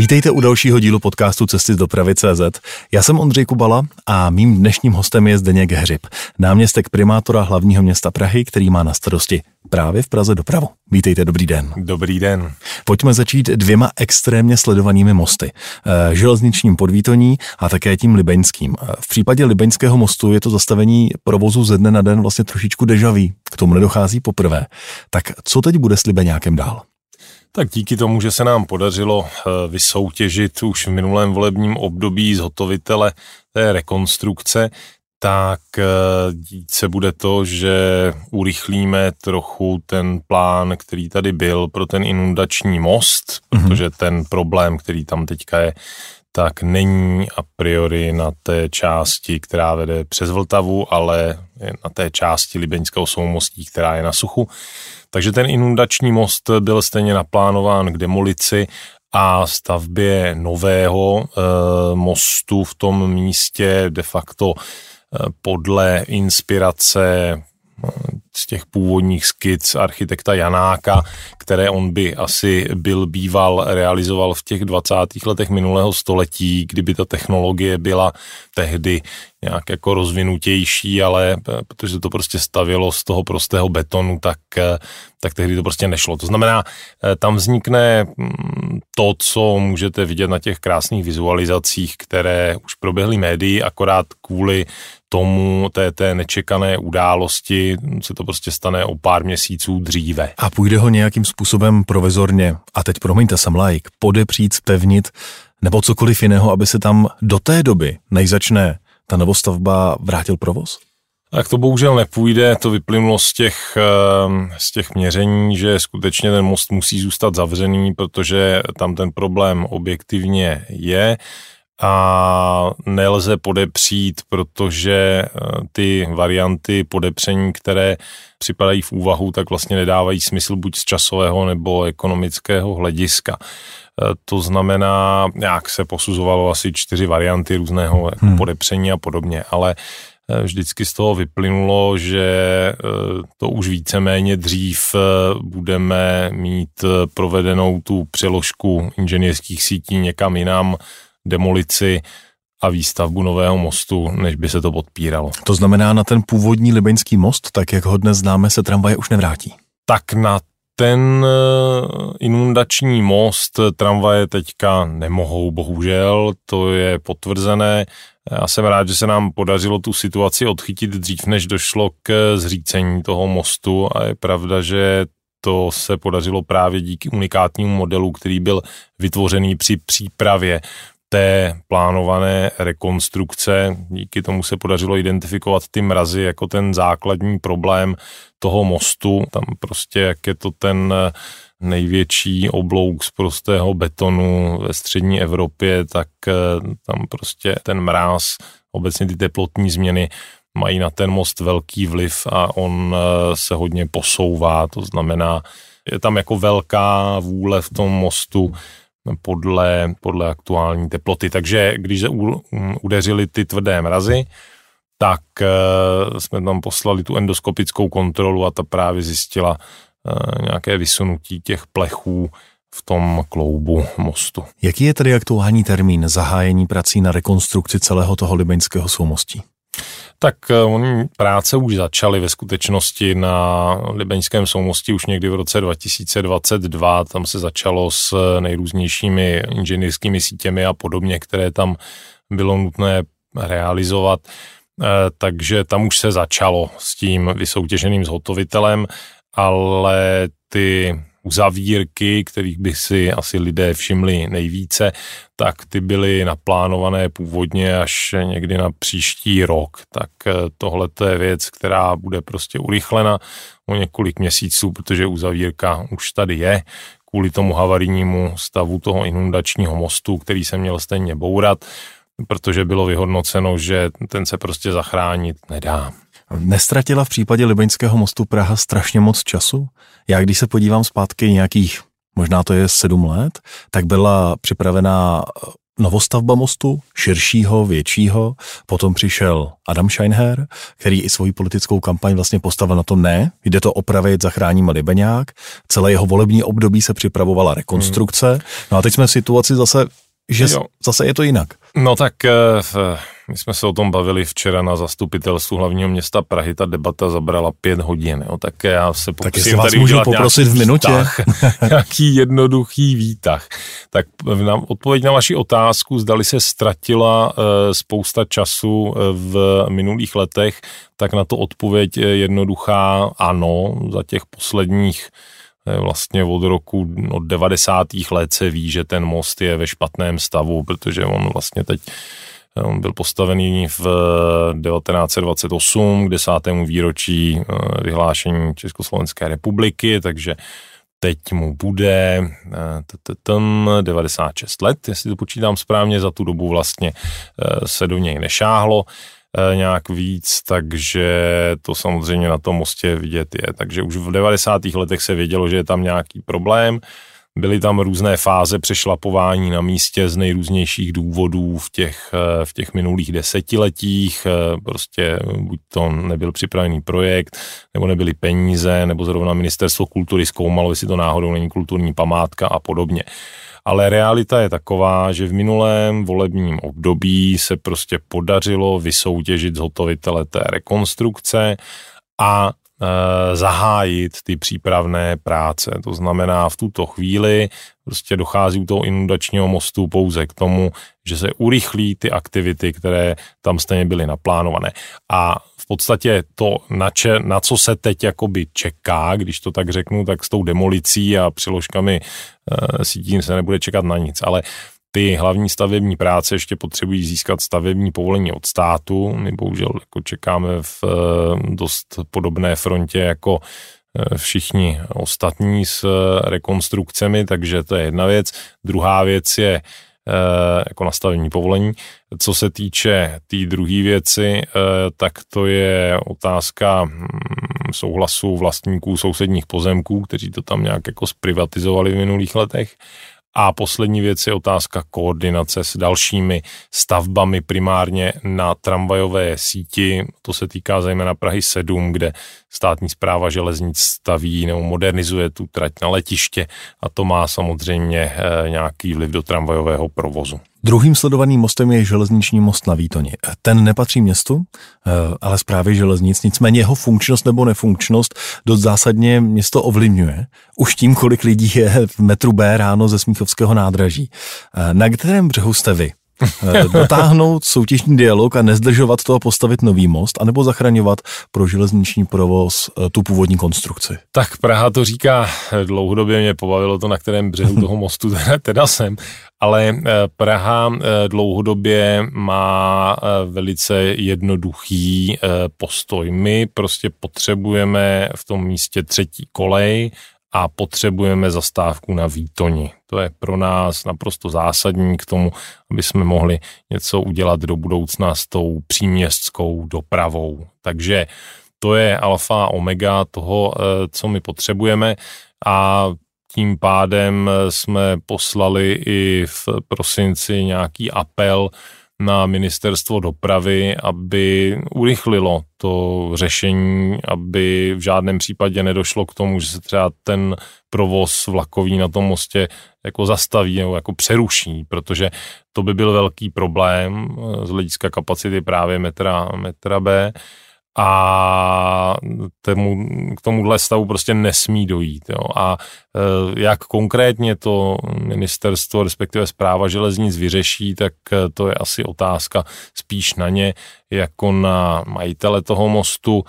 Vítejte u dalšího dílu podcastu Cesty z dopravy CZ. Já jsem Ondřej Kubala a mým dnešním hostem je Zdeněk Hřib, náměstek primátora hlavního města Prahy, který má na starosti právě v Praze dopravu. Vítejte, dobrý den. Dobrý den. Pojďme začít dvěma extrémně sledovanými mosty. Eh, železničním podvítoní a také tím libeňským. Eh, v případě libeňského mostu je to zastavení provozu ze dne na den vlastně trošičku dežavý. K tomu nedochází poprvé. Tak co teď bude s Libeňákem dál? Tak díky tomu, že se nám podařilo eh, vysoutěžit už v minulém volebním období zhotovitele té rekonstrukce, tak eh, dít se bude to, že urychlíme trochu ten plán, který tady byl pro ten inundační most, mm-hmm. protože ten problém, který tam teďka je, tak není a priori na té části, která vede přes Vltavu, ale na té části Libeňského soumostí, která je na suchu. Takže ten inundační most byl stejně naplánován k demolici a stavbě nového e, mostu v tom místě de facto e, podle inspirace z těch původních skic architekta Janáka, které on by asi byl býval, realizoval v těch 20. letech minulého století, kdyby ta technologie byla tehdy nějak jako rozvinutější, ale eh, protože to prostě stavělo z toho prostého betonu, tak, eh, tak tehdy to prostě nešlo. To znamená, eh, tam vznikne mm, to, co můžete vidět na těch krásných vizualizacích, které už proběhly médií, akorát kvůli tomu, té, té nečekané události se to prostě stane o pár měsíců dříve. A půjde ho nějakým způsobem provizorně, a teď promiňte, jsem like, podepřít, spevnit, nebo cokoliv jiného, aby se tam do té doby, než začne ta novostavba, vrátil provoz? Tak to bohužel nepůjde, to vyplynulo z těch, ehm, z těch měření, že skutečně ten most musí zůstat zavřený, protože tam ten problém objektivně je a nelze podepřít, protože eh, ty varianty podepření, které připadají v úvahu, tak vlastně nedávají smysl buď z časového nebo ekonomického hlediska. Eh, to znamená, jak se posuzovalo asi čtyři varianty různého jako hmm. podepření a podobně, ale eh, vždycky z toho vyplynulo, že to už víceméně dřív budeme mít provedenou tu přeložku inženýrských sítí někam jinam, demolici a výstavbu nového mostu, než by se to podpíralo. To znamená, na ten původní libeňský most, tak jak ho dnes známe, se tramvaje už nevrátí. Tak na ten eh, inundační most tramvaje teďka nemohou, bohužel, to je potvrzené. Já jsem rád, že se nám podařilo tu situaci odchytit dřív, než došlo k zřícení toho mostu a je pravda, že to se podařilo právě díky unikátnímu modelu, který byl vytvořený při přípravě té plánované rekonstrukce. Díky tomu se podařilo identifikovat ty mrazy jako ten základní problém toho mostu. Tam prostě, jak je to ten největší oblouk z prostého betonu ve střední Evropě, tak eh, tam prostě ten mráz, obecně ty teplotní změny mají na ten most velký vliv a on eh, se hodně posouvá, to znamená, je tam jako velká vůle v tom mostu podle, podle aktuální teploty. Takže když se udeřili ty tvrdé mrazy, tak eh, jsme tam poslali tu endoskopickou kontrolu a ta právě zjistila eh, nějaké vysunutí těch plechů v tom kloubu mostu. Jaký je tedy aktuální termín zahájení prací na rekonstrukci celého toho libeňského soumostí? Tak eh, oni práce už začaly ve skutečnosti na Libeňském soumosti už někdy v roce 2022. Tam se začalo s nejrůznějšími inženýrskými sítěmi a podobně, které tam bylo nutné realizovat. Eh, takže tam už se začalo s tím vysoutěženým zhotovitelem, ale ty uzavírky, kterých by si asi lidé všimli nejvíce, tak ty byly naplánované původně až někdy na příští rok. Tak eh, tohle je věc, která bude prostě urychlena o několik měsíců, protože uzavírka už tady je kvůli tomu havarijnímu stavu toho inundačního mostu, který se měl stejně bourat, protože bylo vyhodnoceno, že ten se prostě zachránit nedá. Nestratila v případě Libeňského mostu Praha strašně moc času? Já když se podívám zpátky nějakých, možná to je sedm let, tak byla připravená novostavba mostu, širšího, většího. Potom přišel Adam Scheinher, který i svoji politickou kampaň vlastně postavil na to ne, jde to opravit, zachráníme Libeňák. Celé jeho volební období se připravovala rekonstrukce. No a teď jsme v situaci zase, že jo. zase je to jinak. No tak eh, my jsme se o tom bavili včera na zastupitelstvu hlavního města Prahy, ta debata zabrala pět hodin, jo, tak já se pokusím tak tady můžu poprosit v minutě. Výtah, nějaký jednoduchý výtah. Tak na, odpověď na vaši otázku, zdali se ztratila e, spousta času eh, v minulých letech, tak na to odpověď je jednoduchá ano, za těch posledních vlastně od roku, od 90. let se ví, že ten most je ve špatném stavu, protože on vlastně teď On byl postavený v 1928 k desátému výročí eh, vyhlášení Československé republiky, takže teď mu bude 96 let, jestli to počítám správně, za tu dobu vlastně eh, se do něj nešáhlo eh, nějak víc, takže to samozřejmě na tom mostě vidět je. Takže už v 90. letech se vědělo, že je tam nějaký problém, Byly tam různé fáze přešlapování na místě z nejrůznějších důvodů v těch, eh, v těch minulých desetiletích. Eh, prostě buď to nebyl připravený projekt, nebo nebyly peníze, nebo zrovna ministerstvo kultury zkoumalo, jestli to náhodou není kulturní památka a podobně. Ale realita je taková, že v minulém volebním období se prostě podařilo vysoutěžit zhotovitele té rekonstrukce a Eh, zahájit ty přípravné práce. To znamená, v tuto chvíli prostě dochází u toho inundačního mostu pouze k tomu, že se urychlí ty aktivity, které tam stejně byly naplánované. A v podstatě to, na, če, na co se teď jakoby čeká, když to tak řeknu, tak s tou demolicí a přiložkami e, sítí se nebude čekat na nic. Ale ty hlavní stavební práce ještě potřebují získat stavební povolení od státu. My bohužel jako čekáme v eh, dost podobné frontě jako eh, všichni ostatní s eh, rekonstrukcemi, takže to je jedna věc. Druhá věc je jako nastavení povolení. Co se týče té tý druhé věci, tak to je otázka hm, souhlasu vlastníků sousedních pozemků, kteří to tam nějak jako zprivatizovali v minulých letech. A poslední věc je otázka koordinace s dalšími stavbami primárně na tramvajové síti. To se týká zejména Prahy 7, kde státní zpráva železnic staví nebo modernizuje tu trať na letiště a to má samozřejmě eh, nějaký vliv do tramvajového provozu. Druhým sledovaným mostem je železniční most na Výtoni. Ten nepatří městu, eh, ale zprávě železnic, nicméně jeho funkčnost nebo nefunkčnost dost zásadně město ovlivňuje. Už tím, kolik lidí je v metru B ráno ze Smíchovského nádraží. Eh, na kterém břehu jste vy? Eh, dotáhnout soutěžní dialog a nezdržovat to a postavit nový most, anebo zachraňovat pro železniční provoz tu původní konstrukci? Tak Praha to říká, dlouhodobě mě pobavilo to, na kterém břehu toho mostu teda, teda jsem, ale eh, Praha eh, dlouhodobě má eh, velice jednoduchý postoj. My prostě potřebujeme v tom místě třetí kolej a potřebujeme zastávku na Výtoni. To je pro nás naprosto zásadní k tomu, aby jsme mohli něco udělat do budoucna s tou příměstskou dopravou. Takže to je alfa omega toho, co my potřebujeme a tím pádem jsme poslali i v prosinci nějaký apel na ministerstvo dopravy, aby urychlilo to řešení, aby v žádném případě nedošlo k tomu, že se třeba ten provoz vlakový na tom mostě jako zastaví nebo jako přeruší, protože to by byl velký problém z hlediska kapacity právě metra, metra B a temu, k tomuhle stavu prostě nesmí dojít. Jo. A e, jak konkrétně to ministerstvo, respektive zpráva železnic vyřeší, tak e, to je asi otázka spíš na ně, jako na majitele toho mostu.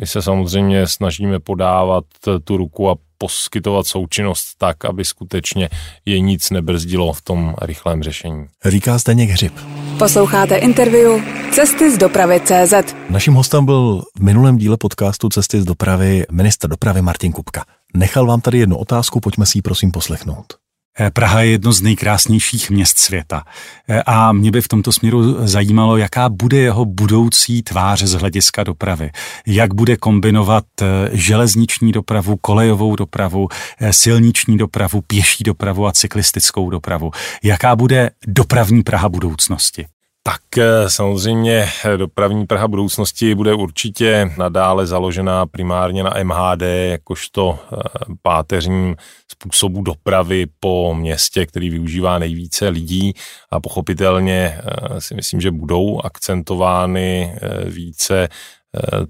My se samozřejmě snažíme podávat tu ruku a poskytovat součinnost tak, aby skutečně je nic nebrzdilo v tom rychlém řešení. Říká Zdeněk Hřib. Posloucháte interview Cesty z dopravy CZ. Naším hostem byl v minulém díle podcastu Cesty z dopravy minister dopravy Martin Kupka. Nechal vám tady jednu otázku, pojďme si ji prosím poslechnout. Eh, Praha je jedno z nejkrásnějších měst světa. Eh, a mě by v tomto směru zajímalo, jaká bude jeho budoucí tvář z hlediska dopravy. Jak bude kombinovat eh, železniční dopravu, kolejovou dopravu, silniční dopravu, pěší dopravu a cyklistickou dopravu. Jaká bude dopravní Praha budoucnosti? Tak eh, samozřejmě eh, dopravní Praha budoucnosti bude určitě nadále založená primárně na MHD, jakožto eh, páteřním způsobu dopravy po městě, který využívá nejvíce lidí a pochopitelně si myslím, že budou akcentovány více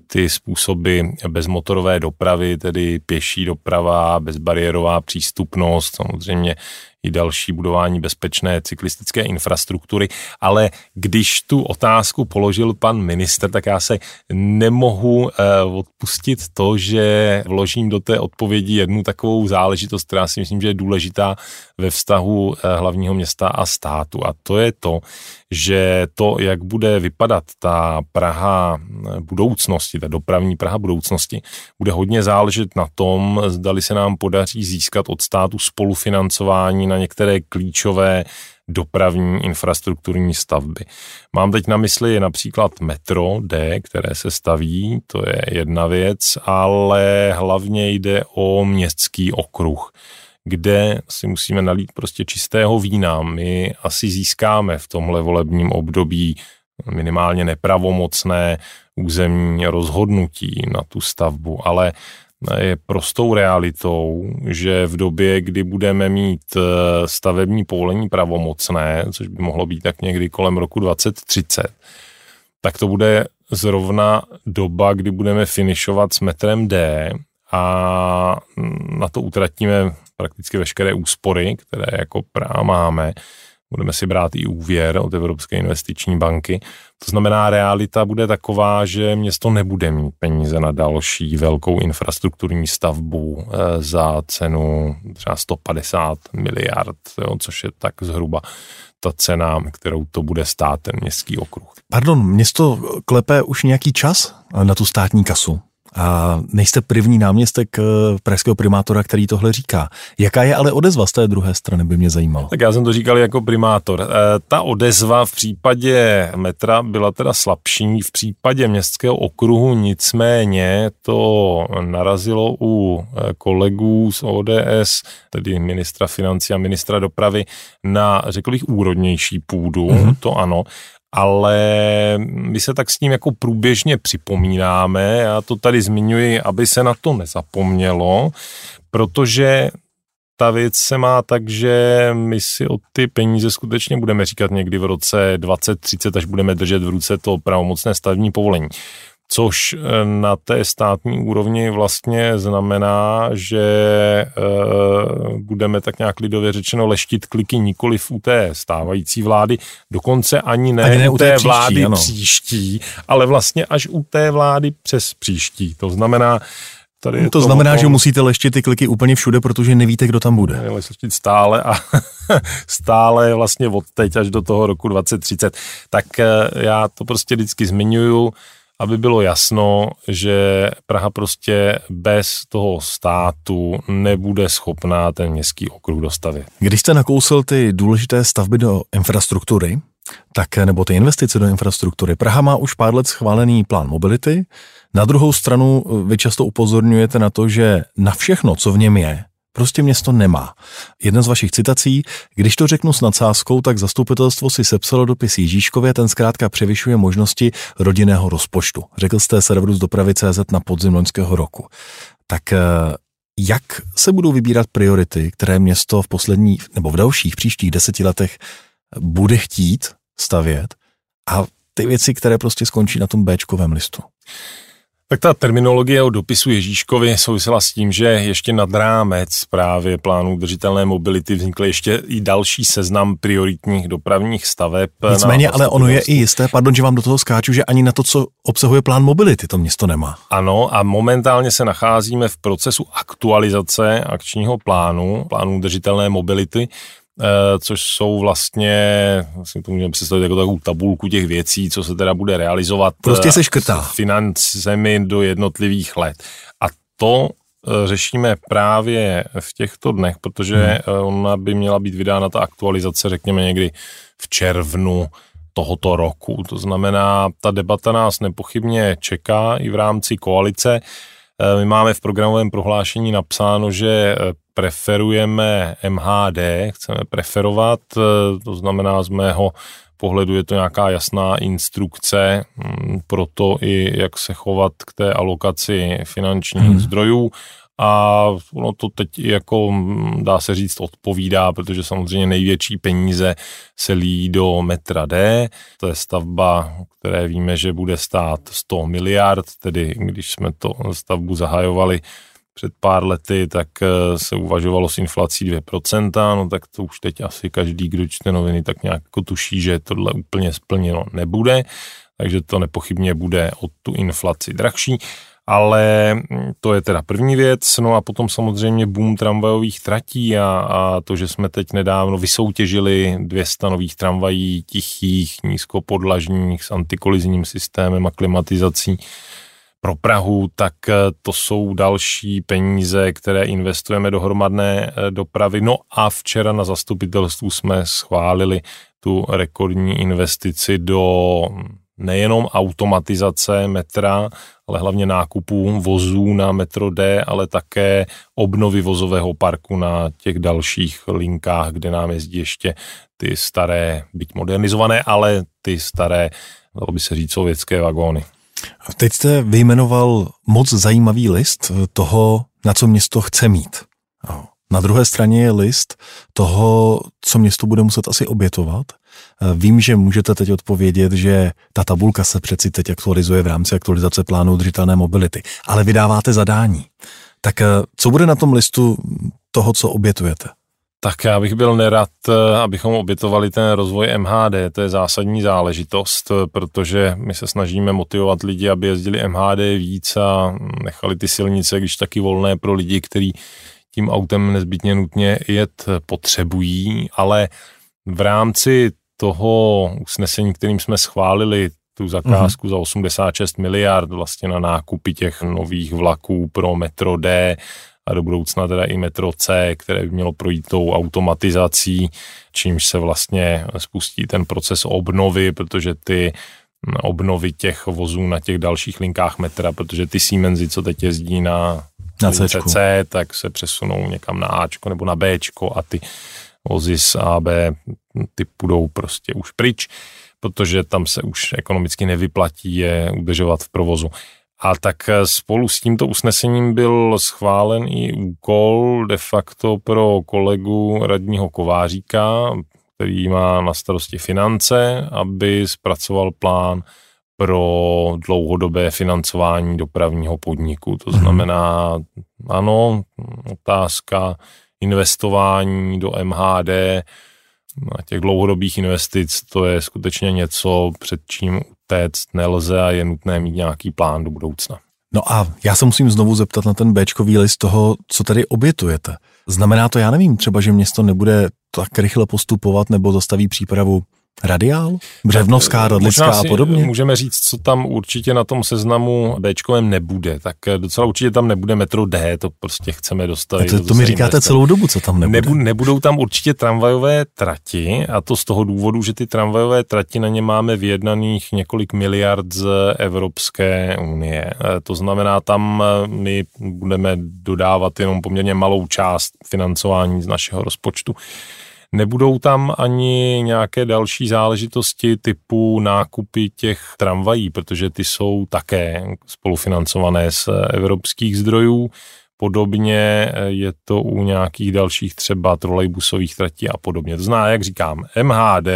ty způsoby bezmotorové dopravy, tedy pěší doprava, bezbariérová přístupnost, samozřejmě i další budování bezpečné cyklistické infrastruktury, ale když tu otázku položil pan minister, tak já se nemohu eh, odpustit to, že vložím do té odpovědi jednu takovou záležitost, která si myslím, že je důležitá ve vztahu eh, hlavního města a státu. A to je to, že to, jak bude vypadat ta Praha eh, budoucnosti, ta dopravní Praha budoucnosti, bude hodně záležet na tom, zdali se nám podaří získat od státu spolufinancování na některé klíčové dopravní infrastrukturní stavby. Mám teď na mysli například metro D, které se staví, to je jedna věc, ale hlavně jde o městský okruh kde si musíme nalít prostě čistého vína. My asi získáme v tomhle volebním období minimálně nepravomocné územní rozhodnutí na tu stavbu, ale je prostou realitou, že v době, kdy budeme mít eh, stavební povolení pravomocné, což by mohlo být tak někdy kolem roku 2030, tak to bude zrovna doba, kdy budeme finišovat s metrem D a na to utratíme prakticky veškeré úspory, které jako máme. Budeme si brát i úvěr od Evropské investiční banky. To znamená, realita bude taková, že město nebude mít peníze na další velkou infrastrukturní stavbu eh, za cenu třeba 150 miliard, jo, což je tak zhruba ta cena, kterou to bude stát ten městský okruh. Pardon, město klepe už nějaký čas na tu státní kasu? A nejste první náměstek eh, pražského primátora, který tohle říká. Jaká je ale odezva z té druhé strany, by mě zajímalo. Tak já jsem to říkal jako primátor. E, ta odezva v případě metra byla teda slabší, v případě městského okruhu nicméně to narazilo u eh, kolegů z ODS, tedy ministra financí a ministra dopravy, na, řekl bych, úrodnější půdu, mm-hmm. to ano ale my se tak s tím jako průběžně připomínáme, já to tady zmiňuji, aby se na to nezapomnělo, protože ta věc se má tak, že my si o ty peníze skutečně budeme říkat někdy v roce 2030, až budeme držet v ruce to pravomocné stavní povolení což eh, na té státní úrovni vlastně znamená, že e, budeme tak nějak lidově řečeno leštit kliky nikoli u té stávající vlády, dokonce ani ne, ani ne u té, té příští, vlády ano. příští, ale vlastně až u té vlády přes příští. To znamená, Tady no to znamená, tom, že musíte leštit ty kliky úplně všude, protože nevíte, kdo tam bude. Leštit stále a stále vlastně od teď až do toho roku 2030. Tak eh, já to prostě vždycky zmiňuju aby bylo jasno, že Praha prostě bez toho státu nebude schopná ten městský okruh dostavit. Když jste nakousil ty důležité stavby do infrastruktury, tak nebo ty investice do infrastruktury. Praha má už pár let schválený plán mobility. Na druhou stranu vy často upozorňujete na to, že na všechno, co v něm je, Prostě město nemá. Jedna z vašich citací, když to řeknu s nadsázkou, tak zastupitelstvo si sepsalo dopis Ježíškově, ten zkrátka převyšuje možnosti rodinného rozpočtu. Řekl jste serveru z dopravy CZ na podzim loňského roku. Tak eh, jak se budou vybírat priority, které město v posledních nebo v dalších příštích deseti letech bude chtít stavět a ty věci, které prostě skončí na tom Bčkovém listu? Tak ta terminologie o dopisu Ježíškovi souvisela s tím, že ještě nad rámec právě plánu držitelné mobility vznikl ještě i další seznam prioritních dopravních staveb. Nicméně, ale ono je i jisté, pardon, že vám do toho skáču, že ani na to, co obsahuje plán mobility, to město nemá. Ano, a momentálně se nacházíme v procesu aktualizace akčního plánu, plánu držitelné mobility, což jsou vlastně, vlastně to můžeme představit jako takovou tabulku těch věcí, co se teda bude realizovat prostě se škrtá. financemi do jednotlivých let. A to řešíme právě v těchto dnech, protože hmm. ona by měla být vydána ta aktualizace, řekněme někdy v červnu tohoto roku. To znamená, ta debata nás nepochybně čeká i v rámci koalice. Eh, my máme v programovém prohlášení napsáno, že eh, preferujeme MHD, chceme preferovat, eh, to znamená z mého pohledu je to nějaká jasná instrukce mm, pro to i jak se chovat k té alokaci finančních hmm. zdrojů a ono to teď jako mm, dá se říct odpovídá, protože samozřejmě největší peníze se lí do metra D, to je stavba, které víme, že bude stát 100 miliard, tedy když jsme to stavbu zahajovali před pár lety, tak eh, se uvažovalo s inflací 2%, no tak to už teď asi každý, kdo čte noviny, tak nějak jako tuší, že tohle úplně splněno nebude, takže to nepochybně bude od tu inflaci drahší. Ale to je teda první věc, no a potom samozřejmě boom tramvajových tratí a, a to, že jsme teď nedávno vysoutěžili dvě stanových tramvají tichých, nízkopodlažních s antikolizním systémem a klimatizací pro Prahu, tak eh, to jsou další peníze, které investujeme do hromadné eh, dopravy. No a včera na zastupitelstvu jsme schválili tu rekordní investici do nejenom automatizace metra, ale hlavně nákupů vozů na metro D, ale také obnovy vozového parku na těch dalších linkách, kde nám jezdí ještě ty staré, byť modernizované, ale ty staré, dalo by se říct, sovětské vagóny. Teď jste vyjmenoval moc zajímavý list toho, na co město chce mít. Na druhé straně je list toho, co město bude muset asi obětovat. Eh, vím, že můžete teď odpovědět, že ta tabulka se přeci teď aktualizuje v rámci aktualizace plánu udržitelné mobility, ale vydáváte zadání. Tak eh, co bude na tom listu toho, co obětujete? Tak já bych byl nerad, eh, abychom obětovali ten rozvoj MHD, to je zásadní záležitost, protože my se snažíme motivovat lidi, aby jezdili MHD víc a nechali ty silnice, když taky volné pro lidi, kteří tím autem nezbytně nutně jet potřebují, ale v rámci toho usnesení, kterým jsme schválili tu zakázku mm-hmm. za 86 miliard vlastně na nákupy těch nových vlaků pro metro D a do budoucna teda i metro C, které by mělo projít tou automatizací, čímž se vlastně spustí ten proces obnovy, protože ty obnovy těch vozů na těch dalších linkách metra, protože ty Siemensy, co teď jezdí na, na C, tak se přesunou někam na Ačko nebo na Bčko a ty vozy z A, B ty půjdou prostě už pryč, protože tam se už ekonomicky nevyplatí je udržovat v provozu. A tak spolu s tímto usnesením byl schválen i úkol de facto pro kolegu radního Kováříka, který má na starosti finance, aby zpracoval plán pro dlouhodobé financování dopravního podniku. To mhm. znamená, ano, otázka investování do MHD, na těch dlouhodobých investic, to je skutečně něco, před čím utéct nelze a je nutné mít nějaký plán do budoucna. No a já se musím znovu zeptat na ten Bčkový list toho, co tady obětujete. Znamená to, já nevím, třeba, že město nebude tak rychle postupovat nebo zastaví přípravu Radiál? Břevnovská, Radlická a podobně? Můžeme říct, co tam určitě na tom seznamu Bčkovém nebude. Tak docela určitě tam nebude metro D, to prostě chceme dostat. To, to mi říkáte investovat. celou dobu, co tam nebude. Nebu, nebudou tam určitě tramvajové trati a to z toho důvodu, že ty tramvajové trati na ně máme vyjednaných několik miliard z Evropské unie. E, to znamená, tam my budeme dodávat jenom poměrně malou část financování z našeho rozpočtu. Nebudou tam ani nějaké další záležitosti typu nákupy těch tramvají, protože ty jsou také spolufinancované z evropských zdrojů. Podobně je to u nějakých dalších třeba trolejbusových tratí a podobně. To zná, jak říkám, MHD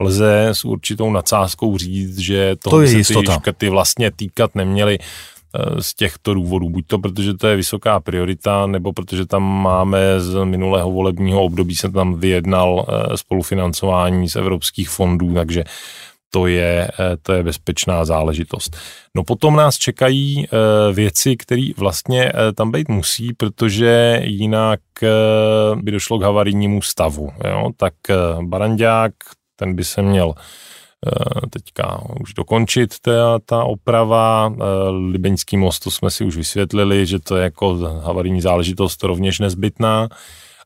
lze s určitou nadsázkou říct, že toho to je se ty škrty vlastně týkat neměly. Eh, z těchto důvodů. Buď to, protože to je vysoká priorita, nebo protože tam máme z minulého volebního období se tam vyjednal eh, spolufinancování z evropských fondů, takže to je, eh, to je bezpečná záležitost. No potom nás čekají věci, které vlastně tam být musí, protože jinak by došlo k havarijnímu stavu. Jo? Tak Barandák, ten by se měl teďka už dokončit ta, ta oprava. Libeňský most, to jsme si už vysvětlili, že to je jako havarijní záležitost rovněž nezbytná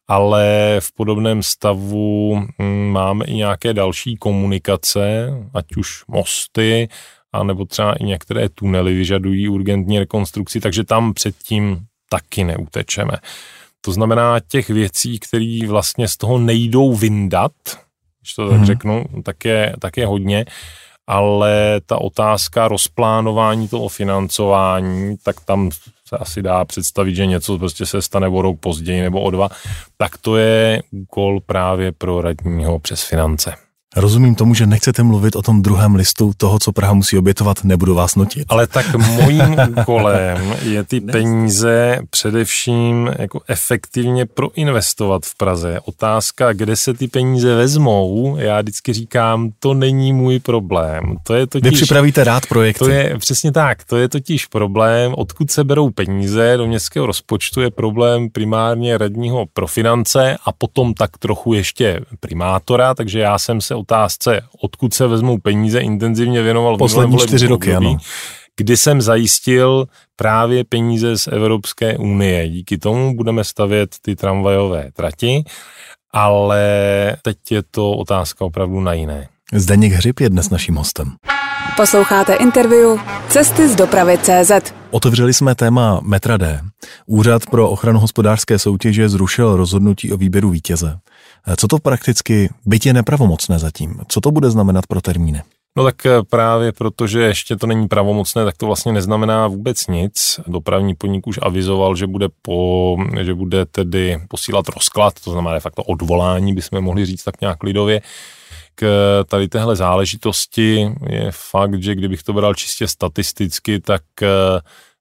ale v podobném stavu mm, máme i nějaké další komunikace, ať už mosty, anebo třeba i některé tunely vyžadují urgentní rekonstrukci, takže tam předtím taky neutečeme. To znamená těch věcí, které vlastně z toho nejdou vyndat, když to tak hmm. řeknu, tak je, tak je hodně, ale ta otázka rozplánování toho financování, tak tam se asi dá představit, že něco prostě se stane o rok později nebo o dva, tak to je úkol právě pro radního přes finance. Rozumím tomu, že nechcete mluvit o tom druhém listu toho, co Praha musí obětovat, nebudu vás nutit. Ale tak mojím úkolem je ty peníze především jako efektivně proinvestovat v Praze. Otázka, kde se ty peníze vezmou, já vždycky říkám, to není můj problém. To je totiž, Vy připravíte rád projekty. To je přesně tak, to je totiž problém, odkud se berou peníze do městského rozpočtu, je problém primárně radního pro finance a potom tak trochu ještě primátora, takže já jsem se otázce, odkud se vezmou peníze, intenzivně věnoval poslední čtyři roky, období, ano. kdy jsem zajistil právě peníze z Evropské unie. Díky tomu budeme stavět ty tramvajové trati, ale teď je to otázka opravdu na jiné. Zdeněk Hřib je dnes naším hostem. Posloucháte interview Cesty z dopravy CZ. Otevřeli jsme téma Metra D. Úřad pro ochranu hospodářské soutěže zrušil rozhodnutí o výběru vítěze. Co to prakticky, byť je nepravomocné zatím, co to bude znamenat pro termíny? No tak eh, právě protože ještě to není pravomocné, tak to vlastně neznamená vůbec nic. Dopravní podnik už avizoval, že bude, po, že bude tedy posílat rozklad, to znamená de facto odvolání, bychom mohli říct tak nějak lidově. K tady téhle záležitosti je fakt, že kdybych to bral čistě statisticky, tak eh,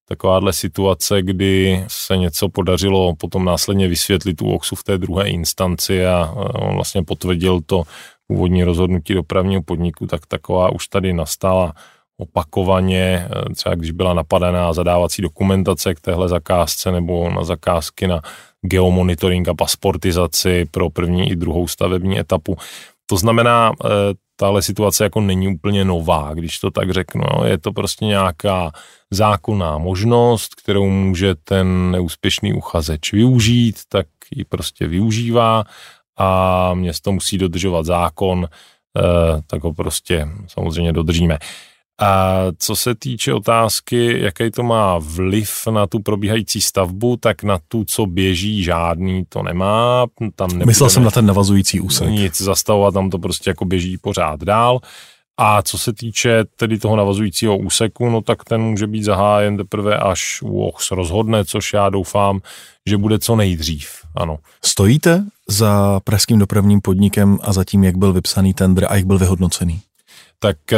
takováhle situace, kdy se něco podařilo potom následně vysvětlit u OXu v té druhé instanci a on vlastně potvrdil to původní rozhodnutí dopravního podniku, tak taková už tady nastala opakovaně, třeba když byla napadená zadávací dokumentace k téhle zakázce nebo na zakázky na geomonitoring a pasportizaci pro první i druhou stavební etapu. To znamená, eh, tahle situace jako není úplně nová, když to tak řeknu. Je to prostě nějaká zákonná možnost, kterou může ten neúspěšný uchazeč využít, tak ji prostě využívá a město musí dodržovat zákon, eh, tak ho prostě samozřejmě dodržíme. A co se týče otázky, jaký to má vliv na tu probíhající stavbu, tak na tu, co běží, žádný to nemá. Tam Myslel jsem na ten navazující úsek. Nic zastavovat, tam to prostě jako běží pořád dál. A co se týče tedy toho navazujícího úseku, no tak ten může být zahájen teprve až UOHS rozhodne, což já doufám, že bude co nejdřív, ano. Stojíte za pražským dopravním podnikem a za tím, jak byl vypsaný tender a jak byl vyhodnocený? Tak eh,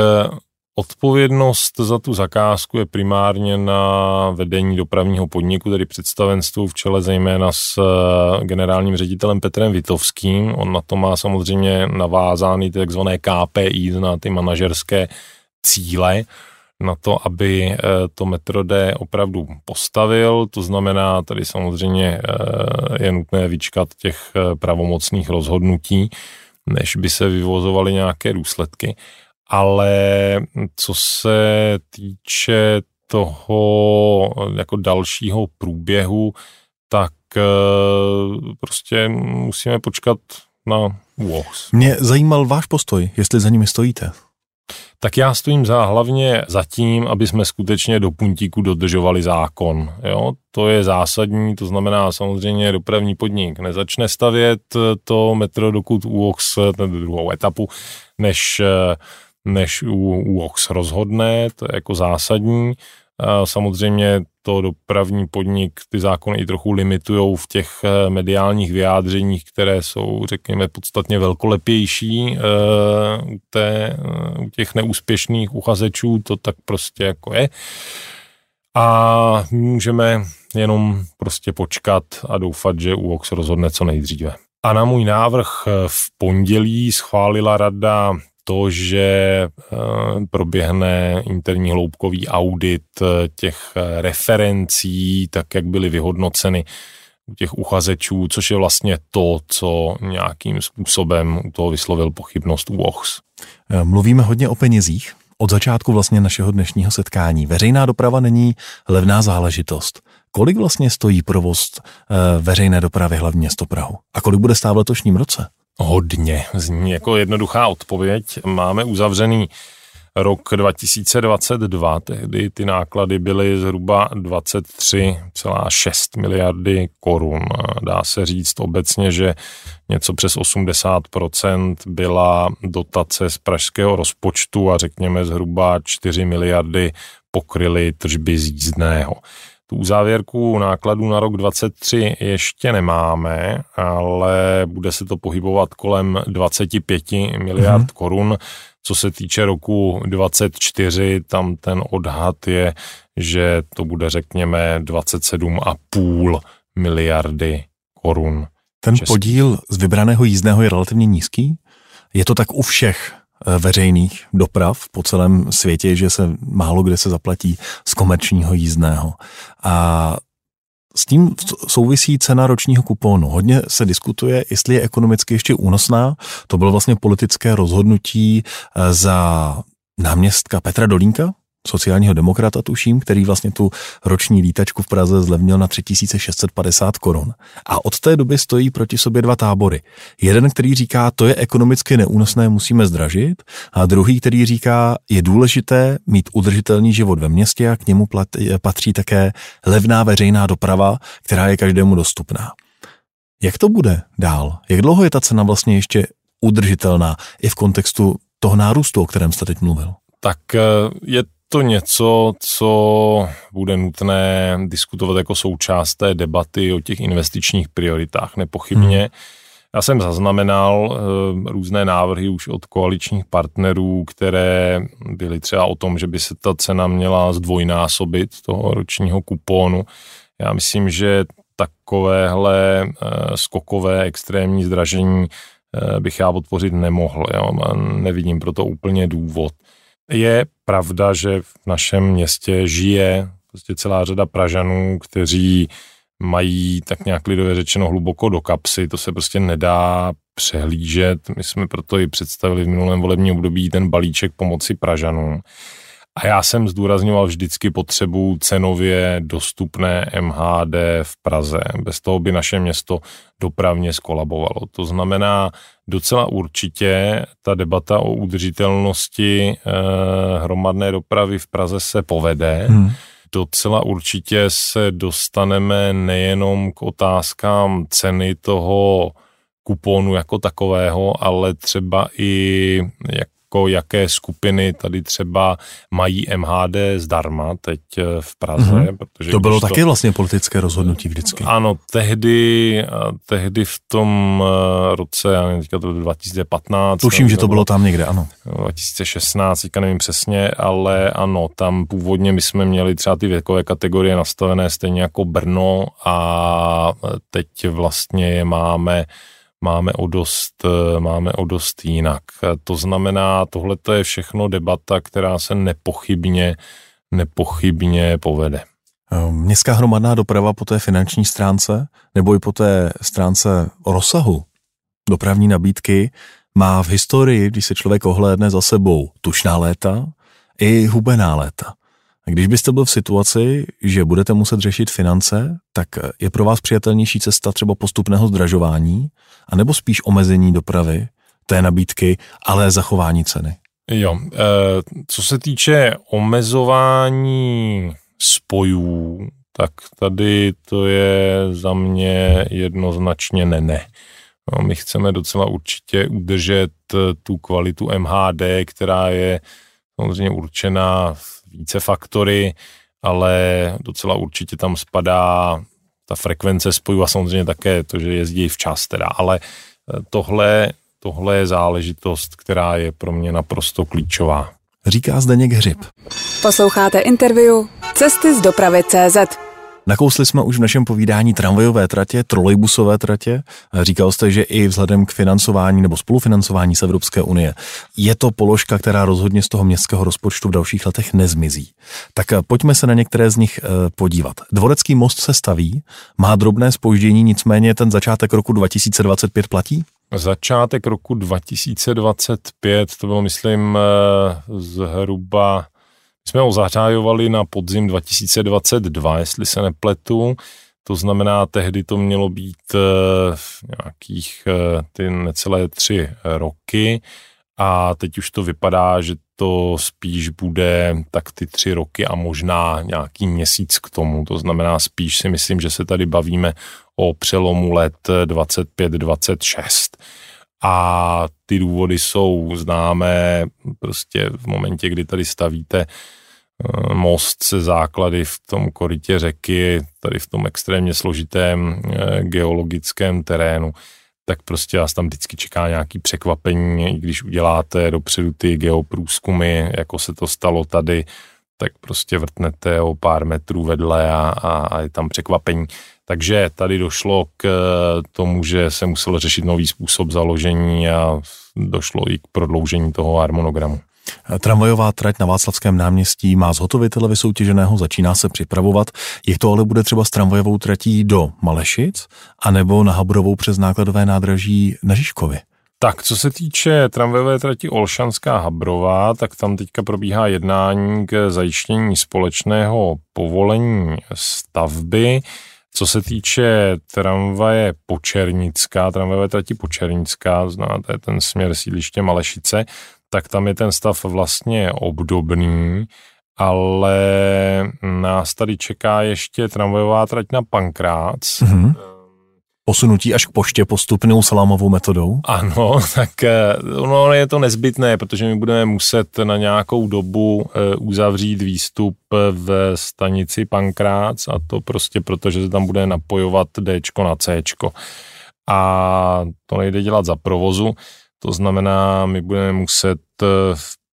Odpovědnost za tu zakázku je primárně na vedení dopravního podniku, tedy představenstvu v čele zejména s eh, generálním ředitelem Petrem Vitovským. On na to má samozřejmě navázány ty takzvané KPI, na ty manažerské cíle, na to, aby eh, to metro D opravdu postavil. To znamená, tady samozřejmě eh, je nutné vyčkat těch pravomocných rozhodnutí, než by se vyvozovaly nějaké důsledky ale co se týče toho jako dalšího průběhu, tak eh, prostě musíme počkat na UOHS. Mě zajímal váš postoj, jestli za nimi stojíte. Tak já stojím za hlavně za tím, aby jsme skutečně do puntíku dodržovali zákon. Jo? To je zásadní, to znamená samozřejmě dopravní podnik nezačne stavět to metro, dokud UOX, ten druhou etapu, než uh, než u, u OX rozhodne, to je jako zásadní. Samozřejmě to dopravní podnik ty zákony i trochu limitují v těch eh, mediálních vyjádřeních, které jsou, řekněme, podstatně velkolepější e, u, té, eh, u těch neúspěšných uchazečů, to tak prostě jako je. A můžeme jenom prostě počkat a doufat, že UOX rozhodne co nejdříve. A na můj návrh v pondělí schválila rada to, že eh, proběhne interní hloubkový audit eh, těch eh, referencí, tak jak byly vyhodnoceny u těch uchazečů, což je vlastně to, co nějakým způsobem u toho vyslovil pochybnost u OHS. Mluvíme hodně o penězích. Od začátku vlastně našeho dnešního setkání. Veřejná doprava není levná záležitost. Kolik vlastně stojí provoz veřejné dopravy hlavně město Prahu? A kolik bude stát v letošním roce? Hodně. Zní jako jednoduchá odpověď. Máme uzavřený rok 2022, tehdy ty náklady byly zhruba 23,6 miliardy korun. Dá se říct obecně, že něco přes 80% byla dotace z pražského rozpočtu a řekněme zhruba 4 miliardy pokryly tržby z jízdného. Tu závěrku nákladů na rok 23 ještě nemáme, ale bude se to pohybovat kolem 25 miliard mm-hmm. korun. Co se týče roku 24, tam ten odhad je, že to bude řekněme 27,5 miliardy korun. Ten český. podíl z vybraného jízdného je relativně nízký? Je to tak u všech veřejných doprav po celém světě, že se málo kde se zaplatí z komerčního jízdného. A s tím souvisí cena ročního kupónu. Hodně se diskutuje, jestli je ekonomicky ještě únosná. To bylo vlastně politické rozhodnutí eh, za náměstka Petra Dolínka, sociálního demokrata, tuším, který vlastně tu roční lítačku v Praze zlevnil na 3650 korun. A od té doby stojí proti sobě dva tábory. Jeden, který říká, to je ekonomicky neúnosné, musíme zdražit, a druhý, který říká, je důležité mít udržitelný život ve městě a k němu patří také levná veřejná doprava, která je každému dostupná. Jak to bude dál? Jak dlouho je ta cena vlastně ještě udržitelná i v kontextu toho nárůstu, o kterém jste teď mluvil? Tak eh, je to něco, co bude nutné diskutovat jako součást té debaty o těch investičních prioritách, nepochybně. Hmm. Já jsem zaznamenal e, různé návrhy už od koaličních partnerů, které byly třeba o tom, že by se ta cena měla zdvojnásobit toho ročního kupónu. Já myslím, že takovéhle e, skokové extrémní zdražení e, bych já podpořit nemohl. Jo? Nevidím proto úplně důvod. Je pravda, že v našem městě žije prostě celá řada Pražanů, kteří mají tak nějak lidově řečeno hluboko do kapsy, to se prostě nedá přehlížet. My jsme proto i představili v minulém volebním období ten balíček pomoci Pražanům. A já jsem zdůrazňoval vždycky potřebu cenově dostupné MHD v Praze. Bez toho by naše město dopravně skolabovalo. To znamená, docela určitě ta debata o udržitelnosti eh, hromadné dopravy v Praze se povede. Hmm. Docela určitě se dostaneme nejenom k otázkám ceny toho kuponu jako takového, ale třeba i jak jako jaké skupiny tady třeba mají MHD zdarma teď eh, v Praze. Mm-hmm. Protože to bylo taky to, vlastně politické rozhodnutí vždycky. Ano, tehdy, eh, tehdy v tom eh, roce, já nevím, teďka to bylo 2015. Tuším, že to bylo tam někde, ano. 2016, teďka nevím přesně, ale ano, tam původně my jsme měli třeba ty věkové kategorie nastavené stejně jako Brno a teď vlastně je máme máme o dost, eh, máme o dost jinak. To znamená, tohle je všechno debata, která se nepochybně, nepochybně povede. Eh, městská hromadná doprava po té finanční stránce nebo i po té stránce rozsahu dopravní nabídky má v historii, když se člověk ohlédne za sebou, tušná léta i hubená léta. A když byste byl v situaci, že budete muset řešit finance, tak je pro vás přijatelnější cesta třeba postupného zdražování, anebo spíš omezení dopravy, té nabídky, ale zachování ceny? Jo, eh, co se týče omezování spojů, tak tady to je za mě jednoznačně ne ne. No, my chceme docela určitě udržet tu kvalitu MHD, která je samozřejmě určená více faktory, ale docela určitě tam spadá ta frekvence spojů a samozřejmě také to, že jezdí včas teda, ale eh, tohle, tohle je záležitost, která je pro mě naprosto klíčová. Říká Zdeněk Hřib. Posloucháte interview Cesty z dopravy CZ. Nakousli jsme už v našem povídání tramvajové tratě, trolejbusové tratě. Říkal jste, že i vzhledem k financování nebo spolufinancování z Evropské unie je to položka, která rozhodně z toho městského rozpočtu v dalších letech nezmizí. Tak eh, pojďme se na některé z nich eh, podívat. Dvorecký most se staví, má drobné spoždění, nicméně ten začátek roku 2025 platí? Začátek roku 2025, to bylo myslím eh, zhruba jsme ho zařájovali na podzim 2022, jestli se nepletu. To znamená, tehdy to mělo být eh, nějakých eh, ty necelé tři roky a teď už to vypadá, že to spíš bude tak ty tři roky a možná nějaký měsíc k tomu. To znamená, spíš si myslím, že se tady bavíme o přelomu let 25-26. A ty důvody jsou známé prostě v momentě, kdy tady stavíte Eh, most se základy v tom korytě řeky, tady v tom extrémně složitém eh, geologickém terénu, tak prostě vás tam vždycky čeká nějaký překvapení, i když uděláte dopředu ty geoprůzkumy, jako se to stalo tady, tak prostě vrtnete o pár metrů vedle a, a, a je tam překvapení. Takže tady došlo k eh, tomu, že se musel řešit nový způsob založení a došlo i k prodloužení toho harmonogramu. Tramvajová trať na Václavském náměstí má zhotovitele vysoutěženého, začíná se připravovat. Jak to ale bude třeba s tramvajovou tratí do Malešic, anebo na Habrovou přes nákladové nádraží na Žižkově? Tak, co se týče tramvajové trati Olšanská Habrová, tak tam teďka probíhá jednání k zajištění společného povolení stavby. Co se týče tramvaje Počernická, tramvajové trati Počernická, znáte ten směr sídliště Malešice, tak tam je ten stav vlastně obdobný, ale nás tady čeká ještě tramvajová trať na Pankrác. Mm-hmm. Posunutí až k poště postupnou salámovou metodou? Ano, tak eh, ono je to nezbytné, protože my budeme muset na nějakou dobu eh, uzavřít výstup v stanici Pankrác a to prostě protože se tam bude napojovat D na C. A to nejde dělat za provozu, to znamená, my budeme muset eh,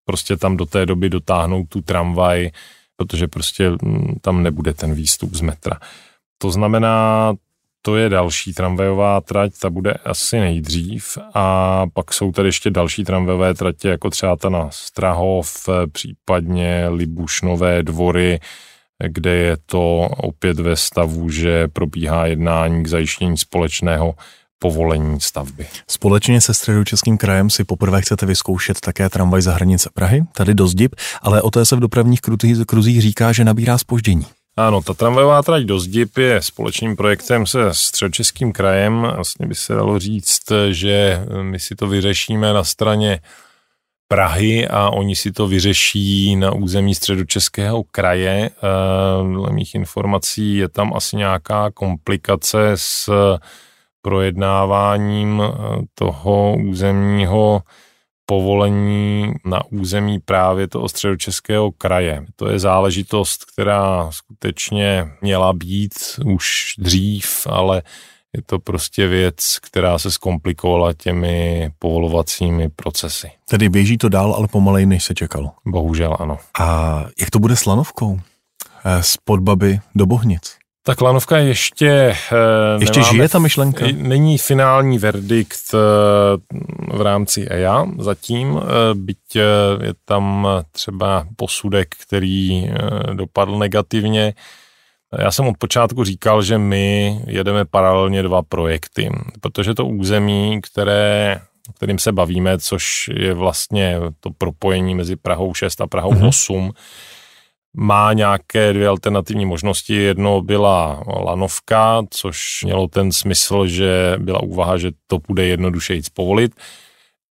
prostě tam do té doby dotáhnout tu tramvaj, protože prostě mm, tam nebude ten výstup z metra. To znamená, to je další tramvajová trať, ta bude asi nejdřív a pak jsou tady ještě další tramvajové tratě, jako třeba ta na Strahov, případně Libušnové dvory, kde je to opět ve stavu, že probíhá jednání k zajištění společného povolení stavby. Společně se středočeským krajem si poprvé chcete vyzkoušet také tramvaj za hranice Prahy, tady do Zdib, ale o té se v dopravních kruzích říká, že nabírá spoždění. Ano, ta tramvajová trať do Zdib je společným projektem se středočeským krajem. Vlastně by se dalo říct, že my si to vyřešíme na straně Prahy a oni si to vyřeší na území středočeského kraje. Dle mých informací je tam asi nějaká komplikace s projednáváním eh, toho územního povolení na území právě toho středočeského kraje. To je záležitost, která skutečně měla být už dřív, ale je to prostě věc, která se zkomplikovala těmi povolovacími procesy. Tedy běží to dál, ale pomalej, než se čekalo. Bohužel ano. A jak to bude s lanovkou? Eh, z Podbaby do Bohnic? Ta klanovka ještě... Eh, ještě nemáme, žije ta myšlenka? Není finální verdikt eh, v rámci EIA zatím, eh, byť je tam třeba posudek, který dopadl negativně. Já jsem od počátku říkal, že my jedeme paralelně dva projekty, protože to území, které, kterým se bavíme, což je vlastně to propojení mezi Prahou 6 a Prahou mm-hmm. 8, má nějaké dvě alternativní možnosti. Jedno byla lanovka, což mělo ten smysl, že byla úvaha, že to bude jednodušeji povolit,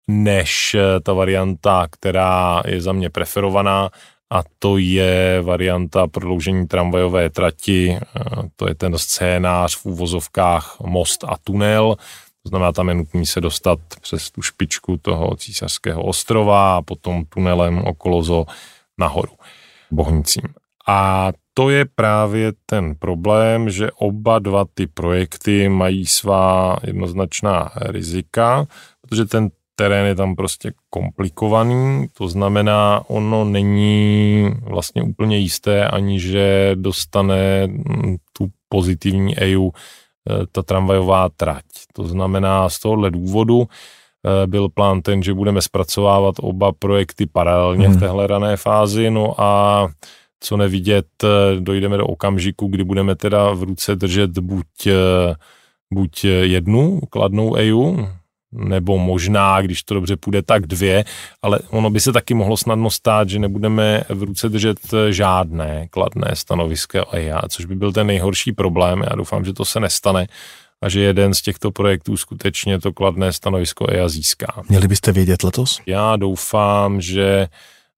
než ta varianta, která je za mě preferovaná, a to je varianta prodloužení tramvajové trati, to je ten scénář v úvozovkách most a tunel, to znamená, tam je nutný se dostat přes tu špičku toho císařského ostrova a potom tunelem okolo zo nahoru. Bohnicím. A to je právě ten problém, že oba dva ty projekty mají svá jednoznačná rizika, protože ten terén je tam prostě komplikovaný, to znamená, ono není vlastně úplně jisté ani, že dostane mm, tu pozitivní EU eh, ta tramvajová trať. To znamená, z tohohle důvodu byl plán ten, že budeme zpracovávat oba projekty paralelně hmm. v téhle rané fázi, no a co nevidět, eh, dojdeme do okamžiku, kdy budeme teda v ruce držet buď, buď jednu kladnou EU, nebo možná, když to dobře půjde, tak dvě, ale ono by se taky mohlo snadno stát, že nebudeme v ruce držet žádné kladné stanovisko EIA, což by byl ten nejhorší problém. Já doufám, že to se nestane a že jeden z těchto projektů skutečně to kladné stanovisko EIA získá. Měli byste vědět letos? Já doufám, že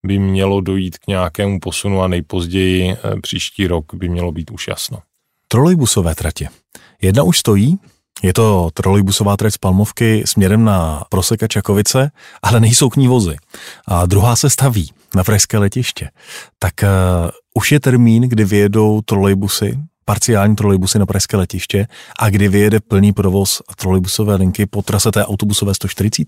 by mělo dojít k nějakému posunu a nejpozději eh, příští rok by mělo být už jasno. Trolejbusové tratě. Jedna už stojí, je to trolejbusová trať z Palmovky směrem na Proseka Čakovice, ale nejsou k ní vozy. A druhá se staví na Pražské letiště. Tak uh, už je termín, kdy vyjedou trolejbusy, parciální trolejbusy na Pražské letiště a kdy vyjede plný provoz trolejbusové linky po trase té autobusové 140.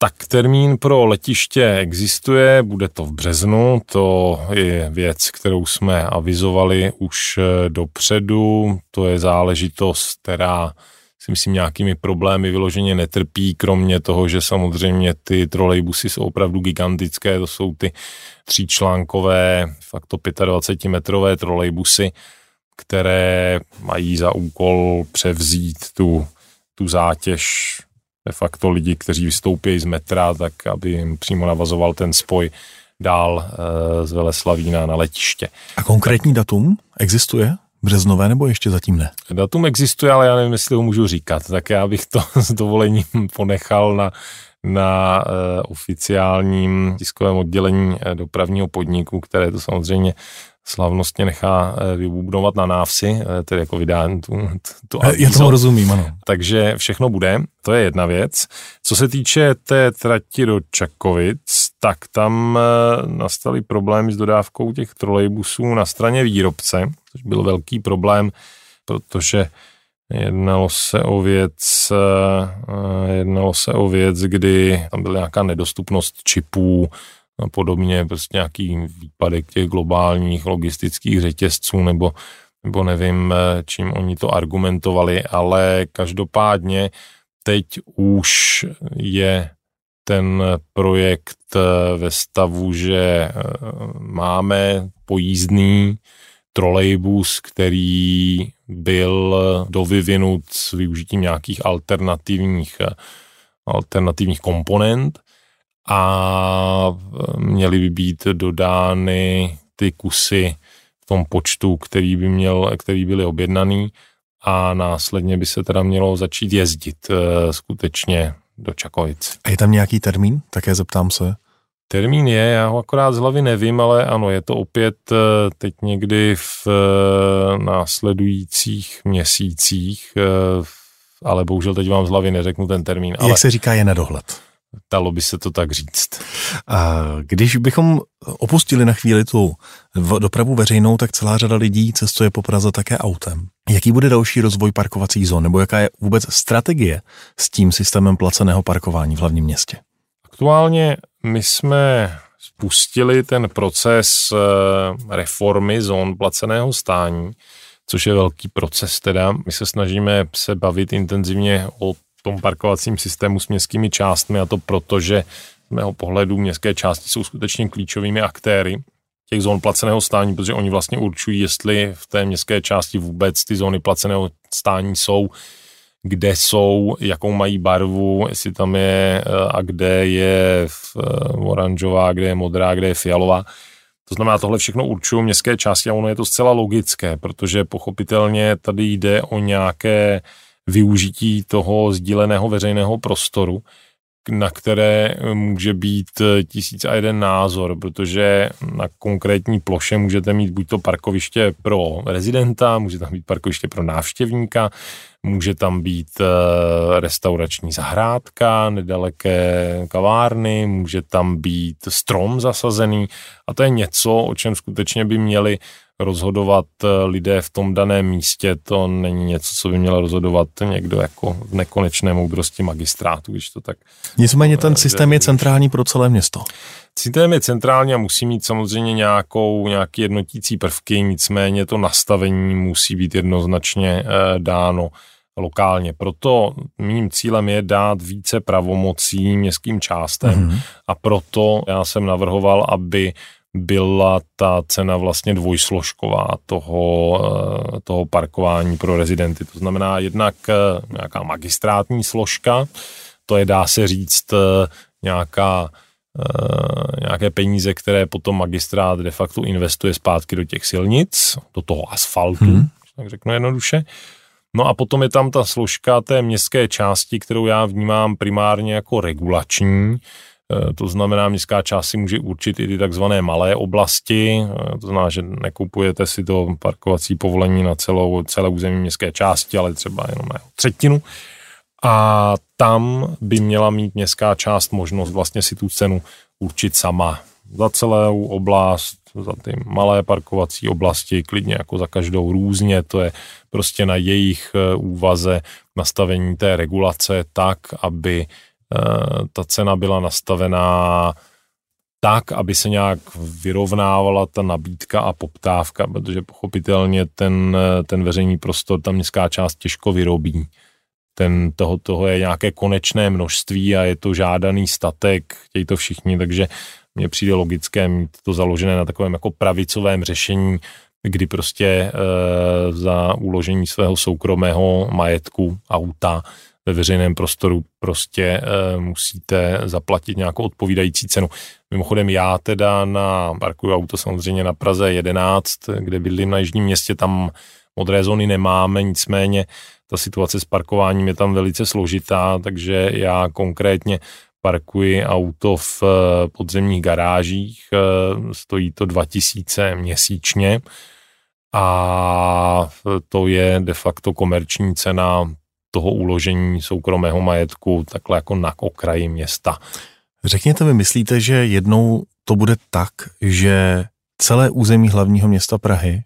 Tak termín pro letiště existuje, bude to v březnu, to je věc, kterou jsme avizovali už eh, dopředu, to je záležitost, která si myslím nějakými problémy vyloženě netrpí, kromě toho, že samozřejmě ty trolejbusy jsou opravdu gigantické, to jsou ty tříčlánkové, fakt to 25 metrové trolejbusy, které mají za úkol převzít tu, tu zátěž de facto lidi, kteří vystoupí z metra, tak aby jim přímo navazoval ten spoj dál e, z Veleslavína na letiště. A konkrétní datum existuje? Březnové nebo ještě zatím ne? Datum existuje, ale já nevím, jestli ho můžu říkat, tak já bych to s dovolením ponechal na, na uh, oficiálním tiskovém oddělení uh, dopravního podniku, které to samozřejmě slavnostně nechá uh, vybubnovat na návsi, uh, tedy jako vydání tu, tu Já tomu rozumím, ano. Takže všechno bude, to je jedna věc. Co se týče té trati do Čakovic, tak tam nastaly problémy s dodávkou těch trolejbusů na straně výrobce, což byl velký problém, protože jednalo se o věc, eh, jednalo se o věc, kdy tam byla nějaká nedostupnost čipů, a podobně, prostě nějaký výpadek těch globálních logistických řetězců, nebo, nebo nevím, eh, čím oni to argumentovali, ale každopádně teď už je ten projekt eh, ve stavu, že máme pojízdný trolejbus, který byl dovyvinut s využitím nějakých alternativních, alternativních komponent a měly by být dodány ty kusy v tom počtu, který by měl, který byly objednaný a následně by se teda mělo začít jezdit eh, skutečně do Čakovic. A je tam nějaký termín? Také zeptám se. Termín je, já ho akorát z hlavy nevím, ale ano, je to opět eh, teď někdy v eh, následujících měsících, ale bohužel teď vám z hlavy neřeknu ten termín. Ale Jak se říká, je na dohled. Dalo by se to tak říct. A když bychom opustili na chvíli tu dopravu veřejnou, tak celá řada lidí cestuje po Praze také autem. Jaký bude další rozvoj parkovacích zón, nebo jaká je vůbec strategie s tím systémem placeného parkování v hlavním městě? Aktuálně my jsme spustili ten proces eh, reformy zón placeného stání, což je velký proces teda. My se snažíme se bavit intenzivně o tom parkovacím systému s městskými částmi a to proto, že z mého pohledu městské části jsou skutečně klíčovými aktéry těch zón placeného stání, protože oni vlastně určují, jestli v té městské části vůbec ty zóny placeného stání jsou kde jsou, jakou mají barvu, jestli tam je eh, a kde je eh, oranžová, kde je modrá, kde je fialová. To znamená, tohle všechno určují městské části a ono je to zcela logické, protože pochopitelně tady jde o nějaké využití toho sdíleného veřejného prostoru, na které může být tisíc a jeden názor, protože na konkrétní ploše můžete mít buď to parkoviště pro rezidenta, může tam být parkoviště pro návštěvníka, může tam být eh, restaurační zahrádka, nedaleké kavárny, může tam být strom zasazený a to je něco, o čem skutečně by měli rozhodovat eh, lidé v tom daném místě, to není něco, co by měl rozhodovat někdo jako v nekonečné moudrosti magistrátu, když to tak... Nicméně ten systém je centrální pro celé město. Systém je centrální a musí mít samozřejmě nějakou, nějaký jednotící prvky, nicméně to nastavení musí být jednoznačně eh, dáno lokálně. Proto mým cílem je dát více pravomocí městským částem mm-hmm. a proto já jsem navrhoval, aby byla ta cena vlastně dvojsložková toho, eh, toho parkování pro rezidenty. To znamená jednak eh, nějaká magistrátní složka, to je dá se říct eh, nějaká nějaké peníze, které potom magistrát de facto investuje zpátky do těch silnic, do toho asfaltu, hmm. tak řeknu jednoduše. No a potom je tam ta složka té městské části, kterou já vnímám primárně jako regulační, to znamená, městská část si může určit i ty takzvané malé oblasti, eh, to znamená, že nekupujete si to parkovací povolení na celou, celé území městské části, ale třeba jenom na třetinu. A tam by měla mít městská část možnost vlastně si tu cenu určit sama za celou oblast, za ty malé parkovací oblasti, klidně jako za každou různě, to je prostě na jejich eh, úvaze nastavení té regulace tak, aby Eh, ta cena byla nastavená tak, aby se nějak vyrovnávala ta nabídka a poptávka, protože pochopitelně ten, eh, ten veřejný prostor, ta městská část těžko vyrobí. Ten, toho, toho je nějaké konečné množství a je to žádaný statek, chtějí to všichni, takže mně přijde logické mít to založené na takovém jako pravicovém řešení, kdy prostě e, za uložení svého soukromého majetku auta ve veřejném prostoru prostě e, musíte zaplatit nějakou odpovídající cenu. Mimochodem já teda na parkuju auto samozřejmě na Praze 11, kde bydlím na Jižním městě, tam modré zóny nemáme, nicméně ta situace s parkováním je tam velice složitá, takže já konkrétně parkuji auto v eh, podzemních garážích, eh, stojí to 2000 měsíčně a to je de facto komerční cena toho uložení soukromého majetku takhle jako na okraji města. Řekněte mi, myslíte, že jednou to bude tak, že celé území hlavního města Prahy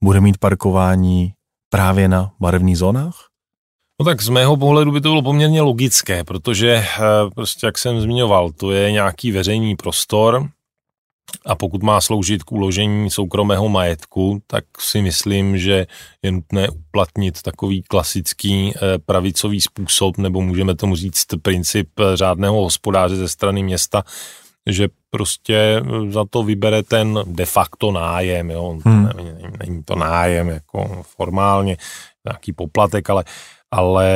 bude mít parkování právě na barevných zónách? No tak z mého pohledu by to bylo poměrně logické, protože eh, prostě jak jsem zmiňoval, to je nějaký veřejný prostor, a pokud má sloužit k uložení soukromého majetku, tak si myslím, že je nutné uplatnit takový klasický eh, pravicový způsob, nebo můžeme tomu říct princip eh, řádného hospodáře ze strany města, že prostě eh, za to vybere ten de facto nájem, jo. Hmm. Není, není to nájem jako formálně, nějaký poplatek, ale, ale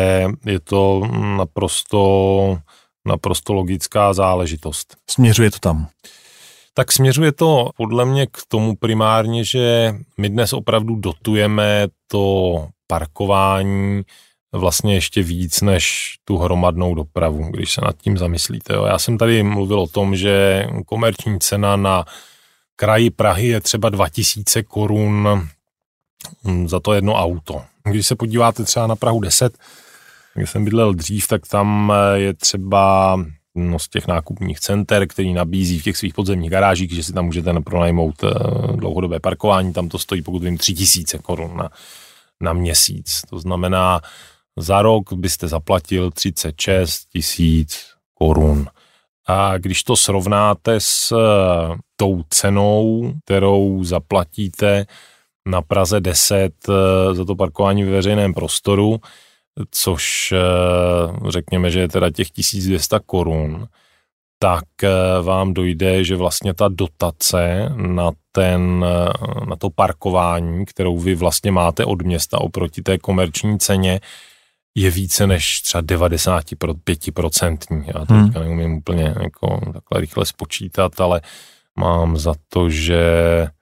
je to naprosto, naprosto logická záležitost. Směřuje to tam tak směřuje to podle mě k tomu primárně, že my dnes opravdu dotujeme to parkování vlastně ještě víc než tu hromadnou dopravu, když se nad tím zamyslíte. Jo. Já jsem tady mluvil o tom, že komerční cena na kraji Prahy je třeba 2000 korun za to jedno auto. Když se podíváte třeba na Prahu 10, když jsem bydlel dřív, tak tam je třeba z těch nákupních center, který nabízí v těch svých podzemních garážích, že si tam můžete pronajmout eh, dlouhodobé parkování, tam to stojí, pokud vím, 3000 korun na, na měsíc. To znamená, za rok byste zaplatil 36 tisíc korun. A když to srovnáte s eh, tou cenou, kterou zaplatíte na Praze 10 eh, za to parkování ve veřejném prostoru, což eh, řekněme, že je teda těch 1200 korun, tak eh, vám dojde, že vlastně ta dotace na, ten, eh, na to parkování, kterou vy vlastně máte od města oproti té komerční ceně, je více než třeba 95%. Já to hmm. neumím úplně jako takhle rychle spočítat, ale mám za to, že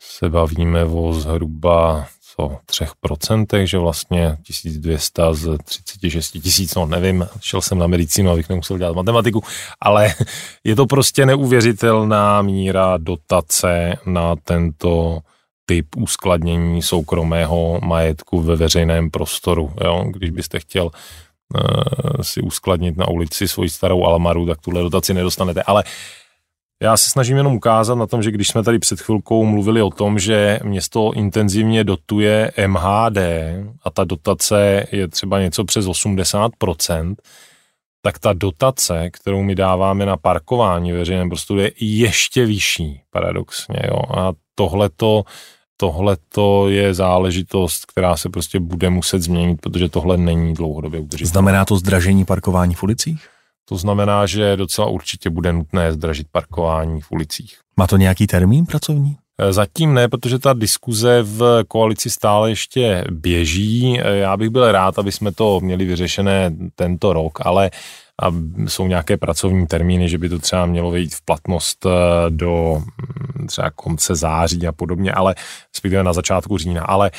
se bavíme o zhruba co, 3%, že vlastně 1200 z 36 tisíc, no nevím, šel jsem na medicínu, abych nemusel dělat matematiku, ale je to prostě neuvěřitelná míra dotace na tento typ uskladnění soukromého majetku ve veřejném prostoru. Jo? Když byste chtěl uh, si uskladnit na ulici svoji starou Almaru, tak tuhle dotaci nedostanete. Ale Já se snažím jenom ukázat na tom, že když jsme tady před chvilkou mluvili o tom, že město intenzivně dotuje MHD a ta dotace je třeba něco přes 80%, tak ta dotace, kterou my dáváme na parkování veřejném prostoru, je ještě vyšší, paradoxně. Jo? A tohleto, tohleto je záležitost, která se prostě bude muset změnit, protože tohle není dlouhodobě udržitelné. Znamená to zdražení parkování v ulicích? To znamená, že docela určitě bude nutné zdražit parkování v ulicích. Má to nějaký termín pracovní? E, zatím ne, protože ta diskuze v koalici stále ještě běží. E, já bych byl rád, aby jsme to měli vyřešené tento rok, ale a jsou nějaké pracovní termíny, že by to třeba mělo vejít v platnost eh, do třeba konce září a podobně, ale respektive na začátku října, ale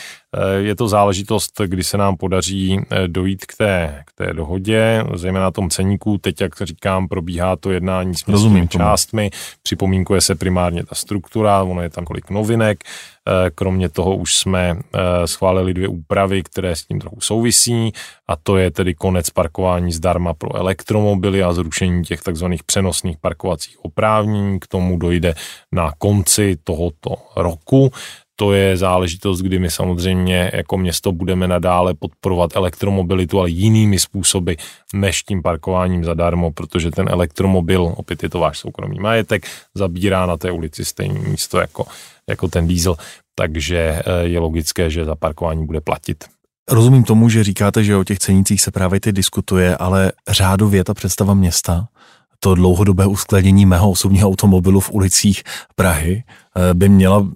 je to záležitost, kdy se nám podaří eh, dojít k té, k té dohodě, zejména na tom ceníku. Teď, jak říkám, probíhá to jednání s městskými částmi, připomínkuje se primárně ta struktura, ono je tam kolik novinek, Eh, kromě toho už jsme eh, schválili dvě úpravy, které s tím trochu souvisí a to je tedy konec parkování zdarma pro elektromobily a zrušení těch takzvaných přenosných parkovacích oprávnění. K tomu dojde na konci tohoto roku. To je záležitost, kdy my samozřejmě jako město budeme nadále podporovat elektromobilitu, ale jinými způsoby než tím parkováním zadarmo, protože ten elektromobil, opět je to váš soukromý majetek, zabírá na té ulici stejné místo jako jako ten diesel, takže eh, je logické, že za parkování bude platit. Rozumím tomu, že říkáte, že o těch cenících se právě teď diskutuje, ale řádově ta představa města, to dlouhodobé uskladnění mého osobního automobilu v ulicích Prahy eh, by měla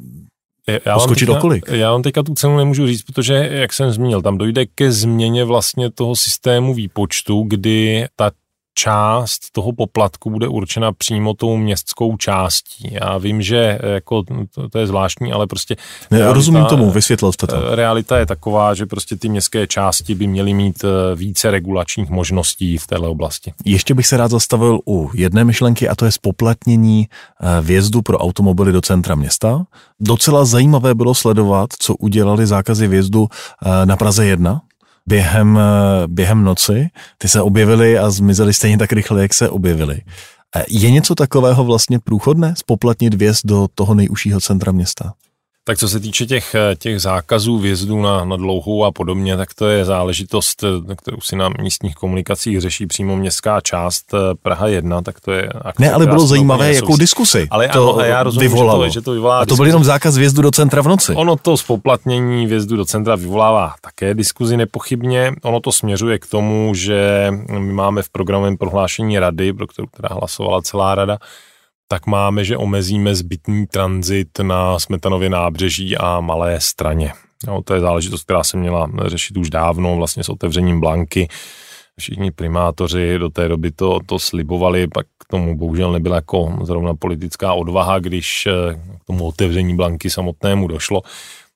já poskočit teďka, okolik? Já vám teďka tu cenu nemůžu říct, protože, jak jsem zmínil, tam dojde ke změně vlastně toho systému výpočtu, kdy ta část toho poplatku bude určena přímo tou městskou částí. Já vím, že jako, to, to je zvláštní, ale prostě... Ne, realita, rozumím tomu, vysvětlil jste to. Eh, realita je taková, že prostě ty městské části by měly mít eh, více regulačních možností v této oblasti. Ještě bych se rád zastavil u jedné myšlenky a to je spoplatnění eh, vjezdu pro automobily do centra města. Docela zajímavé bylo sledovat, co udělali zákazy vjezdu na Praze 1, během, eh, během noci. Ty se objevily a zmizely stejně tak rychle, jak se objevily. Eh, je něco takového vlastně průchodné, spoplatnit vjezd do toho nejužšího centra města? Tak co se týče těch, těch zákazů vjezdu na, na dlouhou a podobně, tak to je záležitost, kterou si na místních komunikacích řeší přímo městská část eh, Praha 1, tak to je... Ne, ale bylo zajímavé, jakou diskusi ale to ano, a já rozumím, vyvolalo. Že to, že to vyvolá A to byl jenom zákaz vjezdu do centra v noci. Ono to spoplatnění vjezdu do centra vyvolává také diskuzi nepochybně. Ono to směřuje k tomu, že my máme v programovém prohlášení rady, pro kterou teda hlasovala celá rada, tak máme, že omezíme zbytný tranzit na Smetanově nábřeží a Malé straně. No, to je záležitost, která se měla řešit už dávno, vlastně s otevřením Blanky. Všichni primátoři do té doby to, to slibovali, pak k tomu bohužel nebyla jako zrovna politická odvaha, když eh, k tomu otevření Blanky samotnému došlo.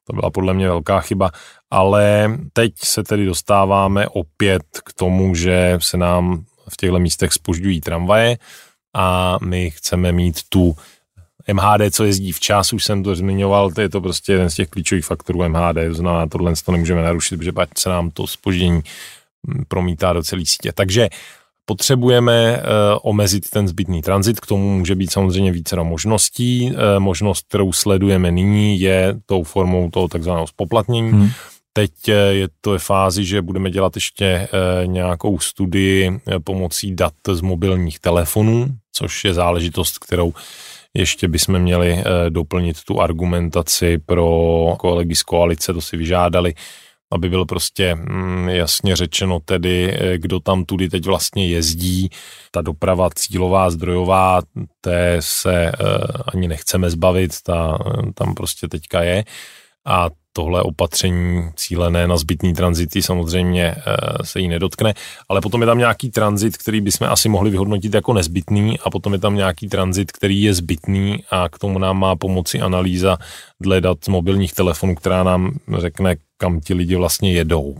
To byla podle mě velká chyba, ale teď se tedy dostáváme opět k tomu, že se nám v těchto místech spožďují tramvaje, a my chceme mít tu MHD, co jezdí včas, už jsem to zmiňoval, to je to prostě jeden z těch klíčových faktorů MHD, to znamená, tohle to nemůžeme narušit, protože pak se nám to spoždění mm, promítá do celé sítě. Takže potřebujeme uh, omezit ten zbytný tranzit, k tomu může být samozřejmě více možností. Uh, možnost, kterou sledujeme nyní, je tou formou toho takzvaného spoplatnění. Hmm. Teď eh, je to v fázi, že budeme dělat ještě eh, nějakou studii eh, pomocí dat z mobilních telefonů, což je záležitost, kterou ještě bychom měli doplnit tu argumentaci pro kolegy z koalice, to si vyžádali, aby bylo prostě mm, jasně řečeno tedy, kdo tam tudy teď vlastně jezdí. Ta doprava cílová, zdrojová, té se ani nechceme zbavit, ta tam prostě teďka je. A tohle opatření cílené na zbytný tranzity samozřejmě eh, se jí nedotkne, ale potom je tam nějaký tranzit, který bychom asi mohli vyhodnotit jako nezbytný a potom je tam nějaký tranzit, který je zbytný a k tomu nám má pomoci analýza dle dat z mobilních telefonů, která nám řekne, kam ti lidi vlastně jedou.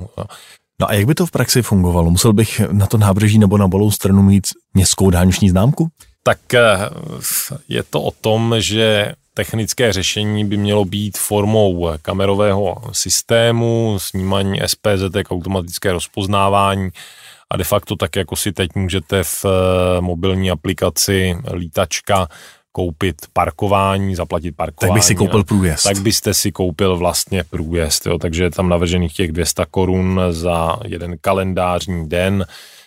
No a jak by to v praxi fungovalo? Musel bych na to nábřeží nebo na bolou stranu mít městskou dálniční známku? Tak eh, je to o tom, že technické řešení by mělo být formou kamerového systému, snímání SPZ, automatické rozpoznávání a de facto tak, jako si teď můžete v eh, mobilní aplikaci lítačka koupit parkování, zaplatit parkování. Tak bych si koupil průjezd. Tak byste si koupil vlastně průjezd, jo. takže je tam navržených těch 200 korun za jeden kalendářní den.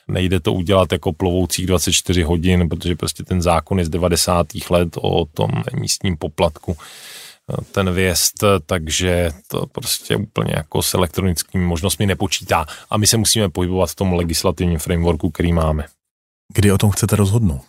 Nejde to udělat jako plovoucích 24 hodin, protože prostě ten zákon je z 90. let o tom místním poplatku ten věst, takže to prostě úplně jako s elektronickými možnostmi nepočítá. A my se musíme pohybovat v tom legislativním frameworku, který máme. Kdy o tom chcete rozhodnout?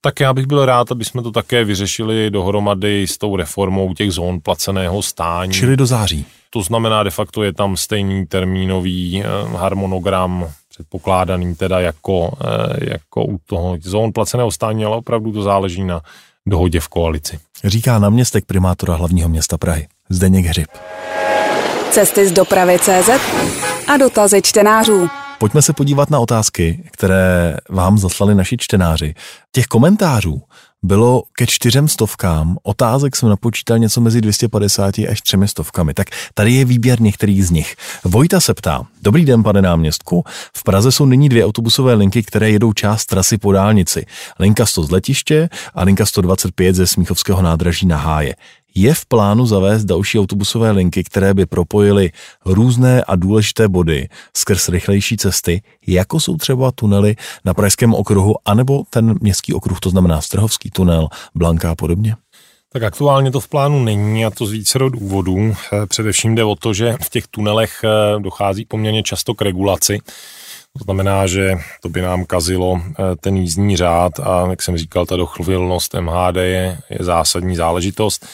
Tak já bych byl rád, aby jsme to také vyřešili dohromady s tou reformou těch zón placeného stání. Čili do září. To znamená, de facto je tam stejný termínový eh, harmonogram předpokládaný teda jako, eh, jako u toho zón placeného stání, ale opravdu to záleží na dohodě v koalici. Říká náměstek primátora hlavního města Prahy, Zdeněk Hřib. Cesty z dopravy CZ a dotazy čtenářů. Pojďme se podívat na otázky, které vám zaslali naši čtenáři. Těch komentářů bylo ke čtyřem stovkám, otázek jsem napočítal něco mezi 250 až třemi stovkami. Tak tady je výběr některých z nich. Vojta se ptá, dobrý den pane náměstku, v Praze jsou nyní dvě autobusové linky, které jedou část trasy po dálnici. Linka 100 z letiště a linka 125 ze Smíchovského nádraží na Háje. Je v plánu zavést další autobusové linky, které by propojily různé a důležité body skrz rychlejší cesty, jako jsou třeba tunely na Pražském okruhu, anebo ten městský okruh, to znamená Strhovský tunel, Blanka a podobně? Tak aktuálně to v plánu není a to z vícero důvodů. Eh, především jde o to, že v těch tunelech eh, dochází poměrně často k regulaci. To znamená, že to by nám kazilo eh, ten jízdní řád a, jak jsem říkal, ta dochvilnost MHD je, je zásadní záležitost.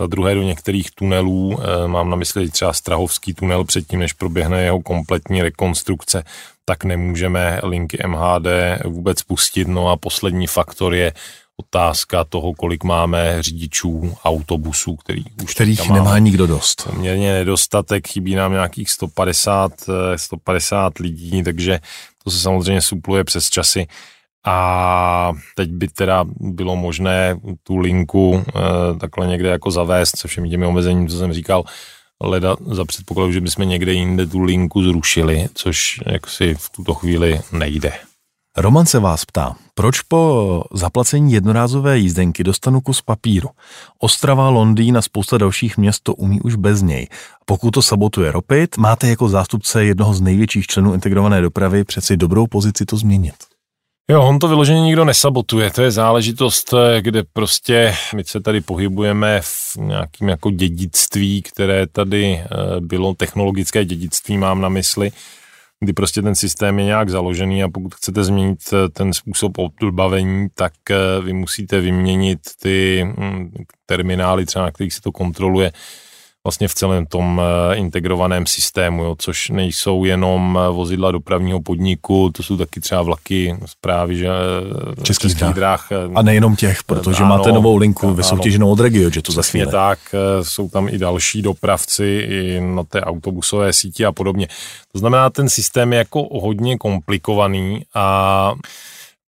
Za druhé do některých tunelů, eh, mám na mysli třeba Strahovský tunel předtím, než proběhne jeho kompletní rekonstrukce, tak nemůžeme linky MHD vůbec pustit. No a poslední faktor je otázka toho, kolik máme řidičů autobusů, který už kterých nemá nikdo dost. Poměrně nedostatek, chybí nám nějakých 150, 150 eh, lidí, takže to se samozřejmě supluje přes časy a teď by teda bylo možné tu linku e, takhle někde jako zavést se všemi těmi omezeními, co jsem říkal, leda za předpokladu, že bychom někde jinde tu linku zrušili, což jaksi v tuto chvíli nejde. Roman se vás ptá, proč po zaplacení jednorázové jízdenky dostanu kus papíru? Ostrava, Londýn a spousta dalších měst to umí už bez něj. Pokud to sabotuje Ropit, máte jako zástupce jednoho z největších členů integrované dopravy přeci dobrou pozici to změnit. Jo, on to vyloženě nikdo nesabotuje. To je záležitost, eh, kde prostě my se tady pohybujeme v nějakým jako dědictví, které tady eh, bylo, technologické dědictví mám na mysli, kdy prostě ten systém je nějak založený a pokud chcete změnit eh, ten způsob odbavení, tak vy musíte vyměnit ty hm, terminály, třeba na kterých se to kontroluje, vlastně v celém tom eh, integrovaném systému, jo, což nejsou jenom eh, vozidla dopravního podniku, to jsou taky třeba vlaky zprávy, že eh, českých, českých dráh. A nejenom těch, protože ano, máte novou linku vysoutěženou od Regio, že to za chvíli. tak, jsou tam i další dopravci i na té autobusové síti a podobně. To znamená, ten systém je jako hodně komplikovaný a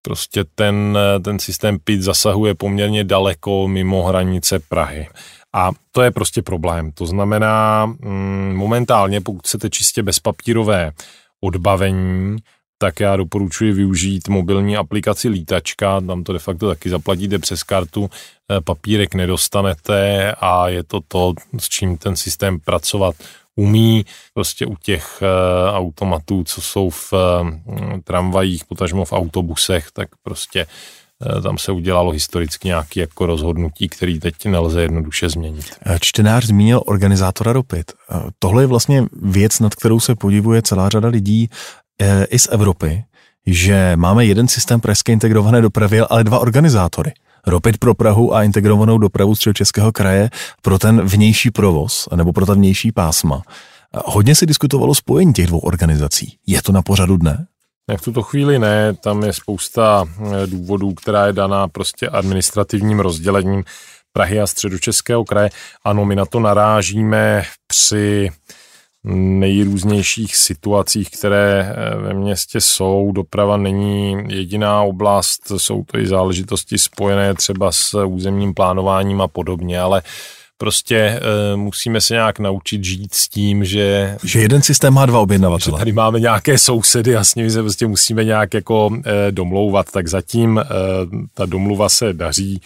prostě ten, ten systém PIT zasahuje poměrně daleko mimo hranice Prahy. A to je prostě problém. To znamená, mm, momentálně, pokud chcete čistě bezpapírové odbavení, tak já doporučuji využít mobilní aplikaci Lítačka, tam to de facto taky zaplatíte přes kartu, eh, papírek nedostanete a je to to, s čím ten systém pracovat umí. Prostě u těch eh, automatů, co jsou v eh, tramvajích, potažmo v autobusech, tak prostě tam se udělalo historicky nějaké jako rozhodnutí, který teď nelze jednoduše změnit. Eh, čtenář zmínil organizátora Ropit. Eh, tohle je vlastně věc, nad kterou se podivuje celá řada lidí i z Evropy, že máme jeden systém pražské integrované dopravy, ale dva organizátory. Ropit pro Prahu a integrovanou dopravu z Českého kraje pro ten vnější provoz nebo pro ta vnější pásma. Hodně se diskutovalo spojení těch dvou organizací. Je to na pořadu dne? V tuto chvíli ne, tam je spousta eh, důvodů, která je daná prostě administrativním rozdělením Prahy a středočeského kraje. Ano, my na to narážíme při nejrůznějších situacích, které eh, ve městě jsou. Doprava není jediná oblast, jsou to i záležitosti spojené třeba s územním plánováním a podobně, ale prostě uh, musíme se nějak naučit žít s tím, že... Že jeden systém má dva objednavatele. Že tady máme nějaké sousedy a s nimi se prostě musíme nějak jako uh, domlouvat, tak zatím uh, ta domluva se daří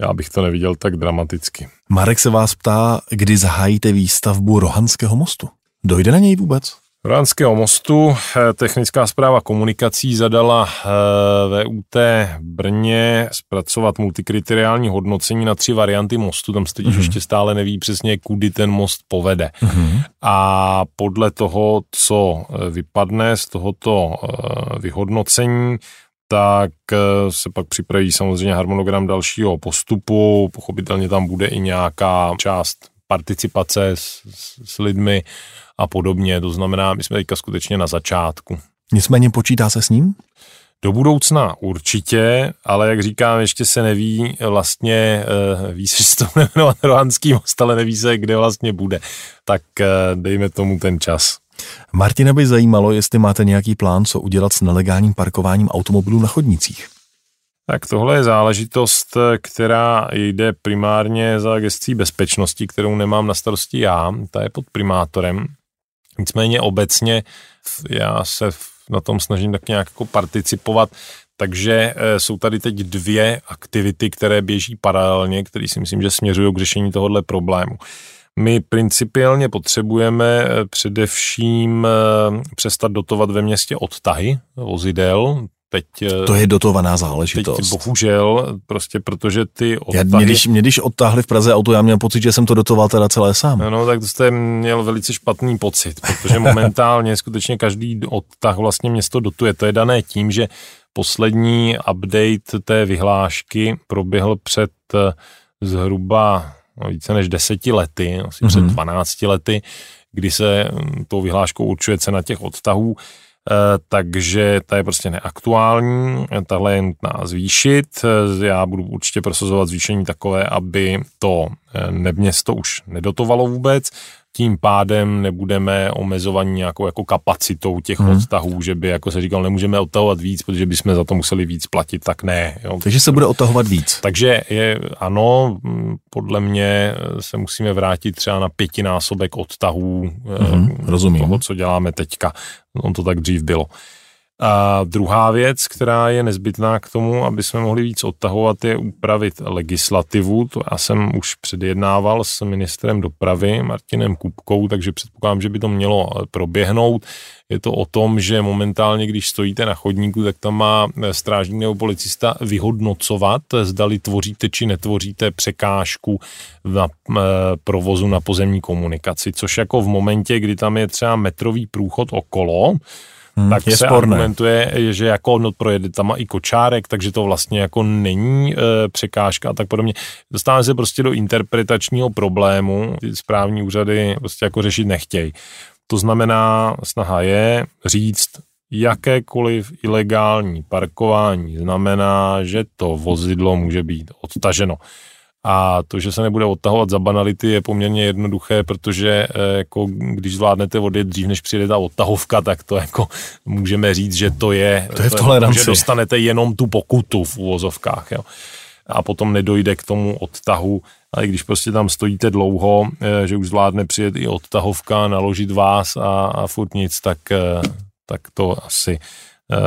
já bych to neviděl tak dramaticky. Marek se vás ptá, kdy zahájíte výstavbu Rohanského mostu. Dojde na něj vůbec? Rohanského mostu eh, technická zpráva komunikací zadala eh, VUT Brně zpracovat multikriteriální hodnocení na tři varianty mostu. Tam se totiž mm-hmm. ještě stále neví přesně, kudy ten most povede. Mm-hmm. A podle toho, co eh, vypadne z tohoto vyhodnocení, tak se pak připraví samozřejmě harmonogram dalšího postupu. Pochopitelně tam bude i nějaká část participace s, s lidmi a podobně. To znamená, my jsme teďka skutečně na začátku. Nicméně počítá se s ním? Do budoucna určitě, ale jak říkám, ještě se neví vlastně, eh, ví se, že to jmenovat Rohanský most, ale neví se, kde vlastně bude. Tak eh, dejme tomu ten čas. Martina by zajímalo, jestli máte nějaký plán, co udělat s nelegálním parkováním automobilů na chodnicích. Tak tohle je záležitost, která jde primárně za gestcí bezpečnosti, kterou nemám na starosti já, ta je pod primátorem. Nicméně obecně já se na tom snažím tak nějak jako participovat, takže eh, jsou tady teď dvě aktivity, které běží paralelně, které si myslím, že směřují k řešení tohohle problému. My principiálně potřebujeme eh, především eh, přestat dotovat ve městě odtahy vozidel, Teď, eh, to je dotovaná záležitost. Teď bohužel, prostě protože ty odtahy... Já, mě, když, mě když odtáhli v Praze auto, já měl pocit, že jsem to dotoval teda celé sám. No, no tak to jste měl velice špatný pocit, protože momentálně skutečně každý odtah vlastně město dotuje. To je dané tím, že poslední update té vyhlášky proběhl před eh, zhruba no, více než deseti lety, asi mm-hmm. před 12 lety, kdy se hm, tou vyhláškou určuje cena těch odtahů takže ta je prostě neaktuální, tahle je nutná zvýšit. Eh, já budu určitě prosazovat zvýšení takové, aby to eh, město už nedotovalo vůbec, tím pádem nebudeme omezovaní nějakou jako kapacitou těch hmm. odtahů, že by, jako se říkal, nemůžeme odtahovat víc, protože bychom za to museli víc platit, tak ne. Jo. Takže se bude odtahovat víc. Takže je, ano, podle mě se musíme vrátit třeba na pětinásobek odtahů hmm, rozumím. toho, co děláme teďka. On to tak dřív bylo. A druhá věc, která je nezbytná k tomu, aby jsme mohli víc odtahovat, je upravit legislativu. To já jsem už předjednával s ministrem dopravy Martinem Kupkou, takže předpokládám, že by to mělo proběhnout. Je to o tom, že momentálně, když stojíte na chodníku, tak tam má strážník nebo policista vyhodnocovat, zdali tvoříte či netvoříte překážku na eh, provozu na pozemní komunikaci, což jako v momentě, kdy tam je třeba metrový průchod okolo, hmm, tak je se sporné. argumentuje, že jako no, projede tam i kočárek, takže to vlastně jako není e, překážka a tak podobně. Dostáváme se prostě do interpretačního problému, ty správní úřady prostě jako řešit nechtějí. To znamená, snaha je říct, jakékoliv ilegální parkování znamená, že to vozidlo může být odtaženo. A to, že se nebude odtahovat za banality, je poměrně jednoduché, protože eh, jako, když zvládnete odjet dřív, než přijde ta odtahovka, tak to jako můžeme říct, že to je, to je v toleranci. že dostanete jenom tu pokutu v úvozovkách. Jo. A potom nedojde k tomu odtahu, ale když prostě tam stojíte dlouho, eh, že už zvládne přijet i odtahovka, naložit vás a, a furt nic, tak, eh, tak to asi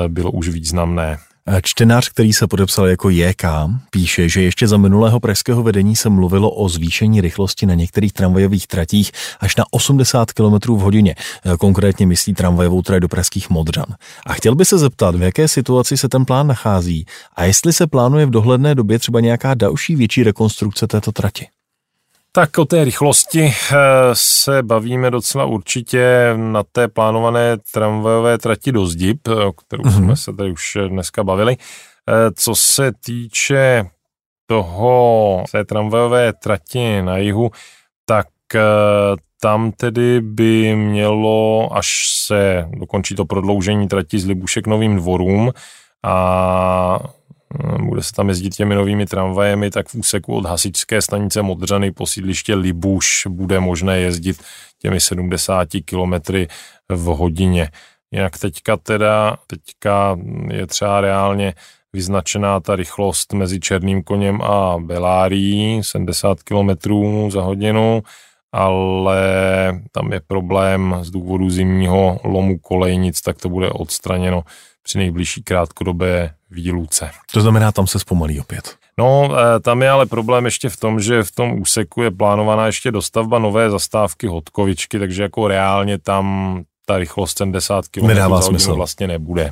bylo už významné. Čtenář, který se podepsal jako JK, píše, že ještě za minulého pražského vedení se mluvilo o zvýšení rychlosti na některých tramvajových tratích až na 80 km v hodině. Konkrétně myslí tramvajovou trať do pražských Modřan. A chtěl by se zeptat, v jaké situaci se ten plán nachází a jestli se plánuje v dohledné době třeba nějaká další větší rekonstrukce této trati. Tak o té rychlosti eh, se bavíme docela určitě na té plánované tramvajové trati do Zdib, o kterou mm-hmm. jsme se tady už dneska bavili. Eh, co se týče toho, té tramvajové trati na jihu, tak eh, tam tedy by mělo, až se dokončí to prodloužení trati z Libušek Novým dvorům a bude se tam jezdit těmi novými tramvajemi, tak v úseku od hasičské stanice Modřany po sídliště Libuš bude možné jezdit těmi 70 km v hodině. Jinak teďka teda, teďka je třeba reálně vyznačená ta rychlost mezi Černým koněm a Belárií, 70 km za hodinu, ale tam je problém z důvodu zimního lomu kolejnic, tak to bude odstraněno při nejbližší krátkodobé výluce. To znamená, tam se zpomalí opět. No, eh, tam je ale problém ještě v tom, že v tom úseku je plánovaná ještě dostavba nové zastávky Hodkovičky, takže jako reálně tam ta rychlost 70 km Nedává smysl. vlastně nebude.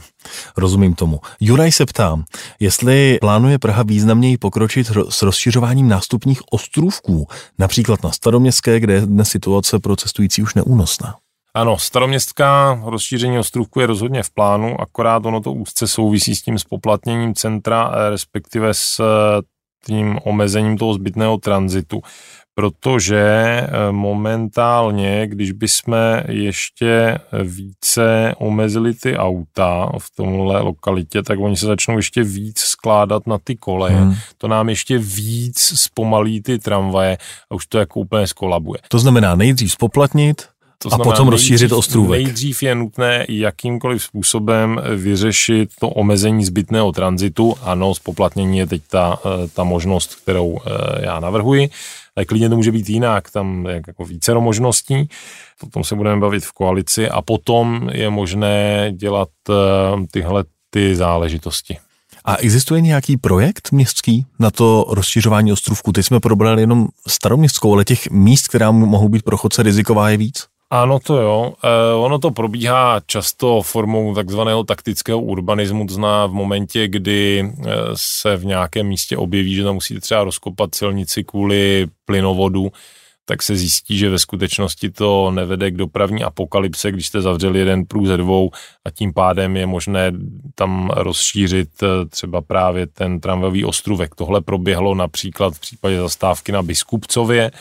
Rozumím tomu. Juraj se ptá, jestli plánuje Praha významněji pokročit s rozšiřováním nástupních ostrůvků, například na Staroměstské, kde je dnes situace pro cestující už neúnosná. Ano, staroměstská rozšíření ostrůvku je rozhodně v plánu, akorát ono to úzce souvisí s tím spoplatněním centra, eh, respektive s eh, tím omezením toho zbytného tranzitu protože eh, momentálně, když bychom ještě více omezili ty auta v tomhle lokalitě, tak oni se začnou ještě víc skládat na ty koleje. Hmm. To nám ještě víc zpomalí ty tramvaje a už to jako úplně skolabuje. To znamená nejdřív spoplatnit, to znamená, a potom rozšířit ostrůvek. Nejdřív je nutné jakýmkoliv způsobem vyřešit to omezení zbytného tranzitu. Ano, spoplatnění je teď ta, eh, ta možnost, kterou eh, já navrhuji ale klidně to může být jinak, tam je jako více možností, potom se budeme bavit v koalici a potom je možné dělat eh, tyhle ty záležitosti. A existuje nějaký projekt městský na to rozšiřování ostrovku? Teď jsme probrali jenom staroměstskou, ale těch míst, která mohou být pro chodce riziková, je víc? Ano, to jo. E, ono to probíhá často formou takzvaného taktického urbanismu, to znamená v momentě, kdy e, se v nějakém místě objeví, že tam musíte třeba rozkopat silnici kvůli plynovodu, tak se zjistí, že ve skutečnosti to nevede k dopravní apokalypse, když jste zavřeli jeden průz ze dvou a tím pádem je možné tam rozšířit e, třeba právě ten tramvajový ostrůvek. Tohle proběhlo například v případě zastávky na Biskupcově,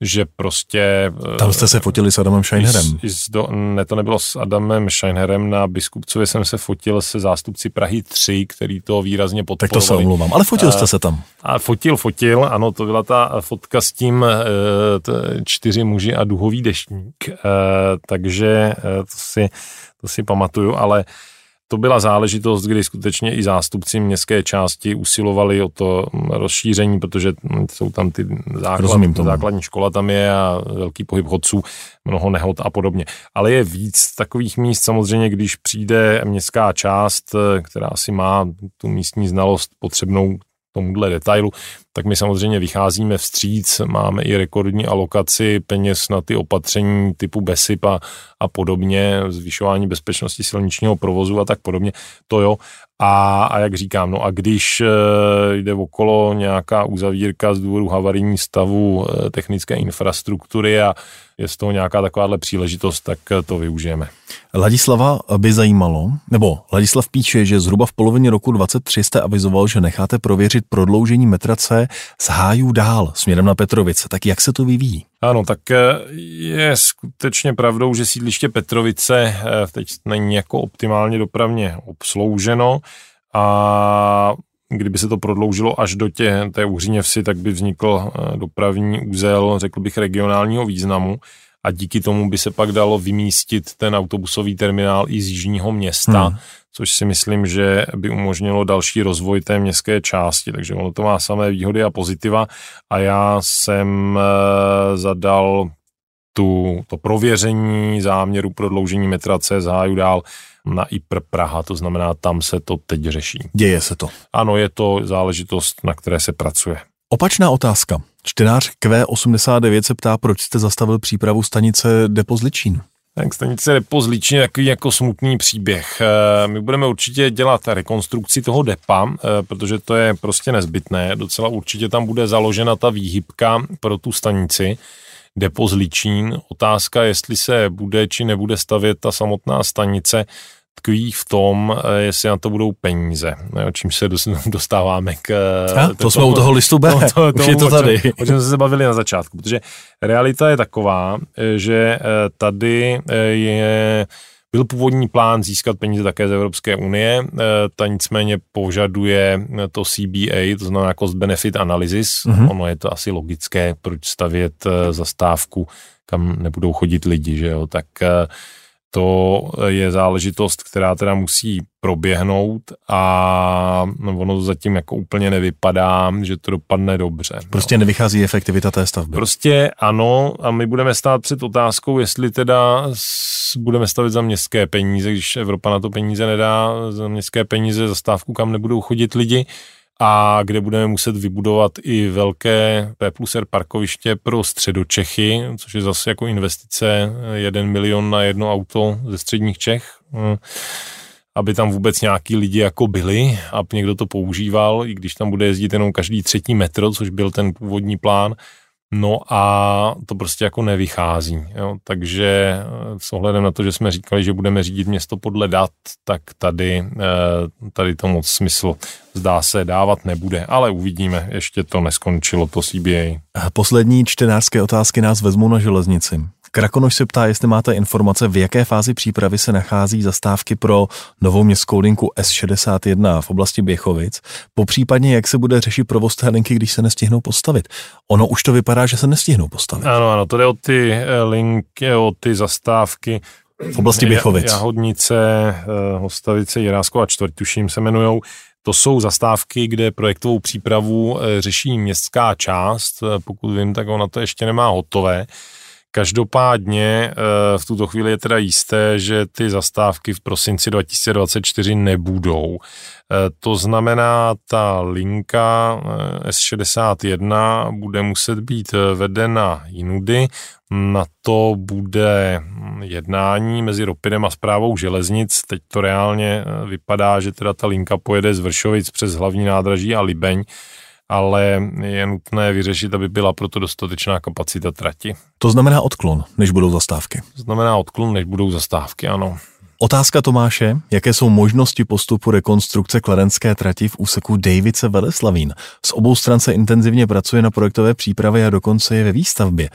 že prostě... Tam jste se fotili s Adamem Scheinherem. do, ne, to nebylo s Adamem Scheinherem, na Biskupcově jsem se fotil se zástupci Prahy 3, který to výrazně podporovali. Tak to se omlouvám, ale fotil jste se tam. A fotil, fotil, ano, to byla ta fotka s tím eh, čtyři muži a duhový deštník, eh, takže to si, to si pamatuju, ale to byla záležitost, kdy skutečně i zástupci městské části usilovali o to rozšíření, protože jsou tam ty základ, základní škola tam je a velký pohyb chodců, mnoho nehod a podobně. Ale je víc takových míst samozřejmě, když přijde městská část, která si má tu místní znalost potřebnou tomuhle detailu, tak my samozřejmě vycházíme vstříc, máme i rekordní alokaci peněz na ty opatření typu BESIP a, a podobně, zvyšování bezpečnosti silničního provozu a tak podobně, to jo. A, a jak říkám, no a když e, jde okolo nějaká uzavírka z důvodu havarijní stavu e, technické infrastruktury a je z toho nějaká takováhle příležitost, tak e, to využijeme. Ladislava by zajímalo, nebo Ladislav píše, že zhruba v polovině roku 23 jste avizoval, že necháte prověřit prodloužení metrace z hájů dál směrem na Petrovice. Tak jak se to vyvíjí? Ano, tak eh, je skutečně pravdou, že sídliště Petrovice eh, teď není jako optimálně dopravně obslouženo a kdyby se to prodloužilo až do tě, té Uhříněvsi, tak by vznikl eh, dopravní úzel, řekl bych, regionálního významu a díky tomu by se pak dalo vymístit ten autobusový terminál i z jižního města, hmm. což si myslím, že by umožnilo další rozvoj té městské části. Takže ono to má samé výhody a pozitiva a já jsem eh, zadal tu, to prověření záměru prodloužení metra z háju dál na IPR Praha, to znamená, tam se to teď řeší. Děje se to. Ano, je to záležitost, na které se pracuje. Opačná otázka. Čtenář Q89 se ptá, proč jste zastavil přípravu stanice Depo Zličín. Tak stanice Depo Zličín je takový jako smutný příběh. Eh, my budeme určitě dělat rekonstrukci toho depa, eh, protože to je prostě nezbytné. Docela určitě tam bude založena ta výhybka pro tu stanici. Depo Zličín. Otázka, jestli se bude či nebude stavět ta samotná stanice, tkví v tom, eh, jestli na to budou peníze, o čím se dostáváme k... A, to jsme u toho listu B, to, to, už je to tady. O čem, o čem jsme se bavili na začátku, protože realita je taková, eh, že eh, tady je byl původní plán získat peníze také z Evropské unie, ta nicméně požaduje to CBA, to znamená cost benefit analysis. Mm-hmm. Ono je to asi logické, proč stavět zastávku, kam nebudou chodit lidi, že jo, tak to je záležitost, která teda musí proběhnout a ono to zatím jako úplně nevypadá, že to dopadne dobře. No. Prostě no. nevychází efektivita té stavby. Prostě ano a my budeme stát před otázkou, jestli teda budeme stavit za městské peníze, když Evropa na to peníze nedá, za městské peníze za stávku, kam nebudou chodit lidi, a kde budeme muset vybudovat i velké P plus R parkoviště pro středočechy, což je zase jako investice 1 milion na jedno auto ze středních Čech, hm, aby tam vůbec nějaký lidi jako byli a někdo to používal, i když tam bude jezdit jenom každý třetí metr, což byl ten původní plán, No a to prostě jako nevychází. Jo? Takže eh, s ohledem na to, že jsme říkali, že budeme řídit město podle dat, tak tady, eh, tady to moc smysl zdá se dávat nebude, ale uvidíme, ještě to neskončilo, to CBA. Poslední čtenářské otázky nás vezmou na železnici. Krakonoš se ptá, jestli máte informace, v jaké fázi přípravy se nachází zastávky pro novou městskou linku S61 v oblasti Běchovic, popřípadně jak se bude řešit provoz té linky, když se nestihnou postavit. Ono už to vypadá, že se nestihnou postavit. Ano, ano, to jde o ty eh, linky, o ty zastávky, v oblasti Běchovic. Jahodnice, eh, Hostavice, Jirásko a čtvrt, tuším se jmenujou. To jsou zastávky, kde projektovou přípravu eh, řeší městská část. Pokud vím, tak ona to ještě nemá hotové. Každopádně eh, v tuto chvíli je teda jisté, že ty zastávky v prosinci 2024 nebudou. Eh, to znamená, ta linka eh, S61 bude muset být vedena jinudy. Na to bude hm, jednání mezi Ropinem a zprávou železnic. Teď to reálně vypadá, že teda ta linka pojede z Vršovic přes hlavní nádraží a Libeň ale je nutné vyřešit, aby byla proto dostatečná kapacita trati. To znamená odklon, než budou zastávky. To znamená odklon, než budou zastávky, ano. Otázka Tomáše, jaké jsou možnosti postupu rekonstrukce kladenské trati v úseku Davice Veleslavín. Z obou stran se intenzivně pracuje na projektové přípravě a dokonce je ve výstavbě.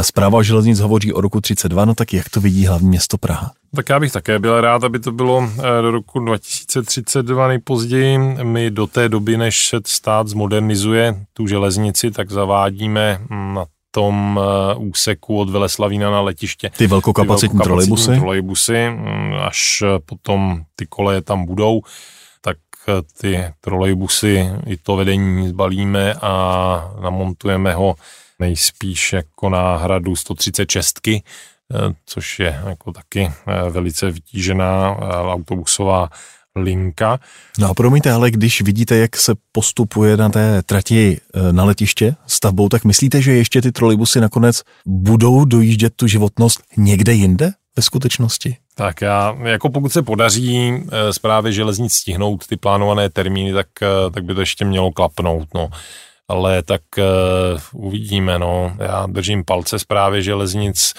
Zpráva železnic hovoří o roku 32, no tak jak to vidí hlavní město Praha? Tak já bych také byl rád, aby to bylo eh, do roku 2032 nejpozději. My do té doby, než se stát zmodernizuje tu železnici, tak zavádíme na tom eh, úseku od Veleslavína na letiště. Ty velkokapacitní, ty velkokapacitní trolejbusy? trolejbusy, mm, až eh, potom ty koleje tam budou, tak ty trolejbusy i to vedení zbalíme a namontujeme ho nejspíš jako náhradu 136 Eh, což je jako taky eh, velice vytížená eh, autobusová linka. No a promiňte, ale když vidíte, jak se postupuje na té trati na letiště stavbou, tak myslíte, že ještě ty trolejbusy nakonec budou dojíždět tu životnost někde jinde ve skutečnosti? Tak já, jako pokud se podaří zprávě železnic stihnout ty plánované termíny, tak, tak by to ještě mělo klapnout, no. Ale tak uh, uvidíme, no. Já držím palce zprávě železnic,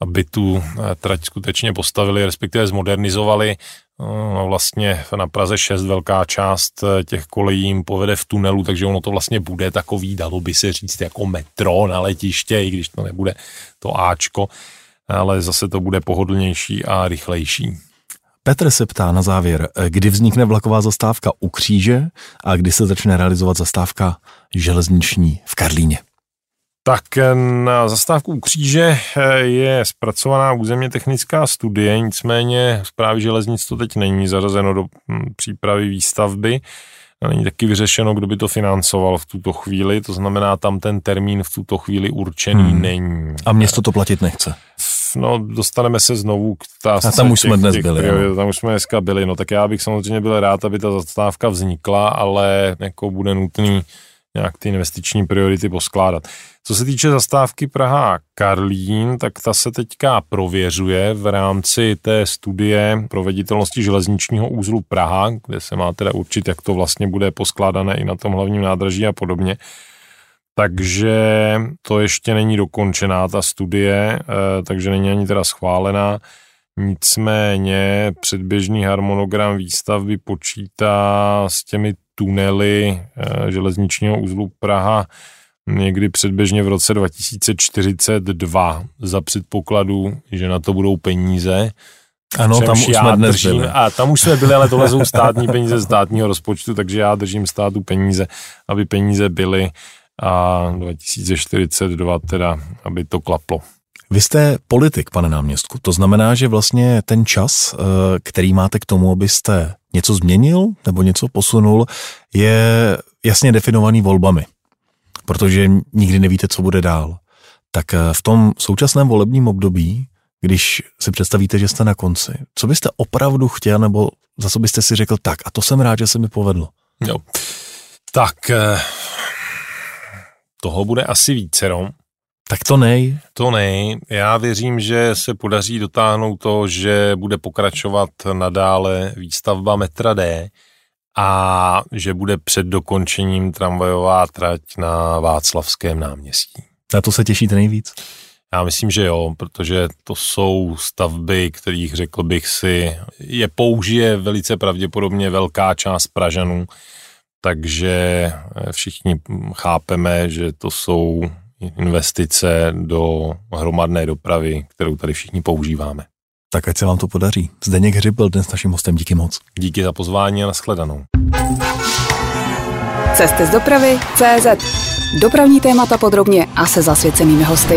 aby tu trať skutečně postavili, respektive zmodernizovali. No, vlastně na Praze 6 velká část eh, těch kolejí jim povede v tunelu, takže ono to vlastně bude takový, dalo by se říct, jako metro na letiště, i když to nebude to Ačko, ale zase to bude pohodlnější a rychlejší. Petr se ptá na závěr, eh, kdy vznikne vlaková zastávka u kříže a kdy se začne realizovat zastávka železniční v Karlíně. Tak na zastávku u kříže eh, je zpracovaná územně technická studie, nicméně zprávy železnic to teď není zařazeno do hm, přípravy výstavby. A není taky vyřešeno, kdo by to financoval v tuto chvíli, to znamená, tam ten termín v tuto chvíli určený hmm. není. A město to platit nechce? No, dostaneme se znovu k tásce. A tam už těch, jsme dnes byli. Těch, tam už jsme dneska byli, no tak já bych samozřejmě byl rád, aby ta zastávka vznikla, ale jako bude nutný nějak ty investiční priority poskládat. Co se týče zastávky Praha Karlín, tak ta se teďka prověřuje v rámci té studie proveditelnosti železničního úzlu Praha, kde se má teda určit, jak to vlastně bude poskládané i na tom hlavním nádraží a podobně. Takže to ještě není dokončená ta studie, eh, takže není ani teda schválená. Nicméně předběžný harmonogram výstavby počítá s těmi tunely eh, železničního úzlu Praha někdy předběžně v roce 2042 za předpokladu, že na to budou peníze. Ano, tam už jsme dnes držím, byli. A tam už jsme byli, ale tohle jsou státní peníze státního rozpočtu, takže já držím státu peníze, aby peníze byly a 2042 teda, aby to klaplo. Vy jste politik, pane náměstku. To znamená, že vlastně ten čas, eh, který máte k tomu, abyste něco změnil nebo něco posunul, je jasně definovaný volbami. Protože nikdy nevíte, co bude dál. Tak eh, v tom současném volebním období, když si představíte, že jste na konci, co byste opravdu chtěl, nebo za co byste si řekl, tak a to jsem rád, že se mi povedlo. Jo. Tak eh, toho bude asi vícero. Tak to nej. To nej. Já věřím, že se podaří dotáhnout to, že bude pokračovat nadále výstavba metra D a že bude před dokončením tramvajová trať na Václavském náměstí. Na to se těšíte nejvíc? Já myslím, že jo, protože to jsou stavby, kterých řekl bych si, je použije velice pravděpodobně velká část Pražanů, takže všichni chápeme, že to jsou investice do hromadné dopravy, kterou tady všichni používáme. Tak ať se vám to podaří. Zdeněk Hřib byl dnes naším hostem, díky moc. Díky za pozvání a nashledanou. Cesty z dopravy CZ. Dopravní témata podrobně a se zasvěcenými hosty.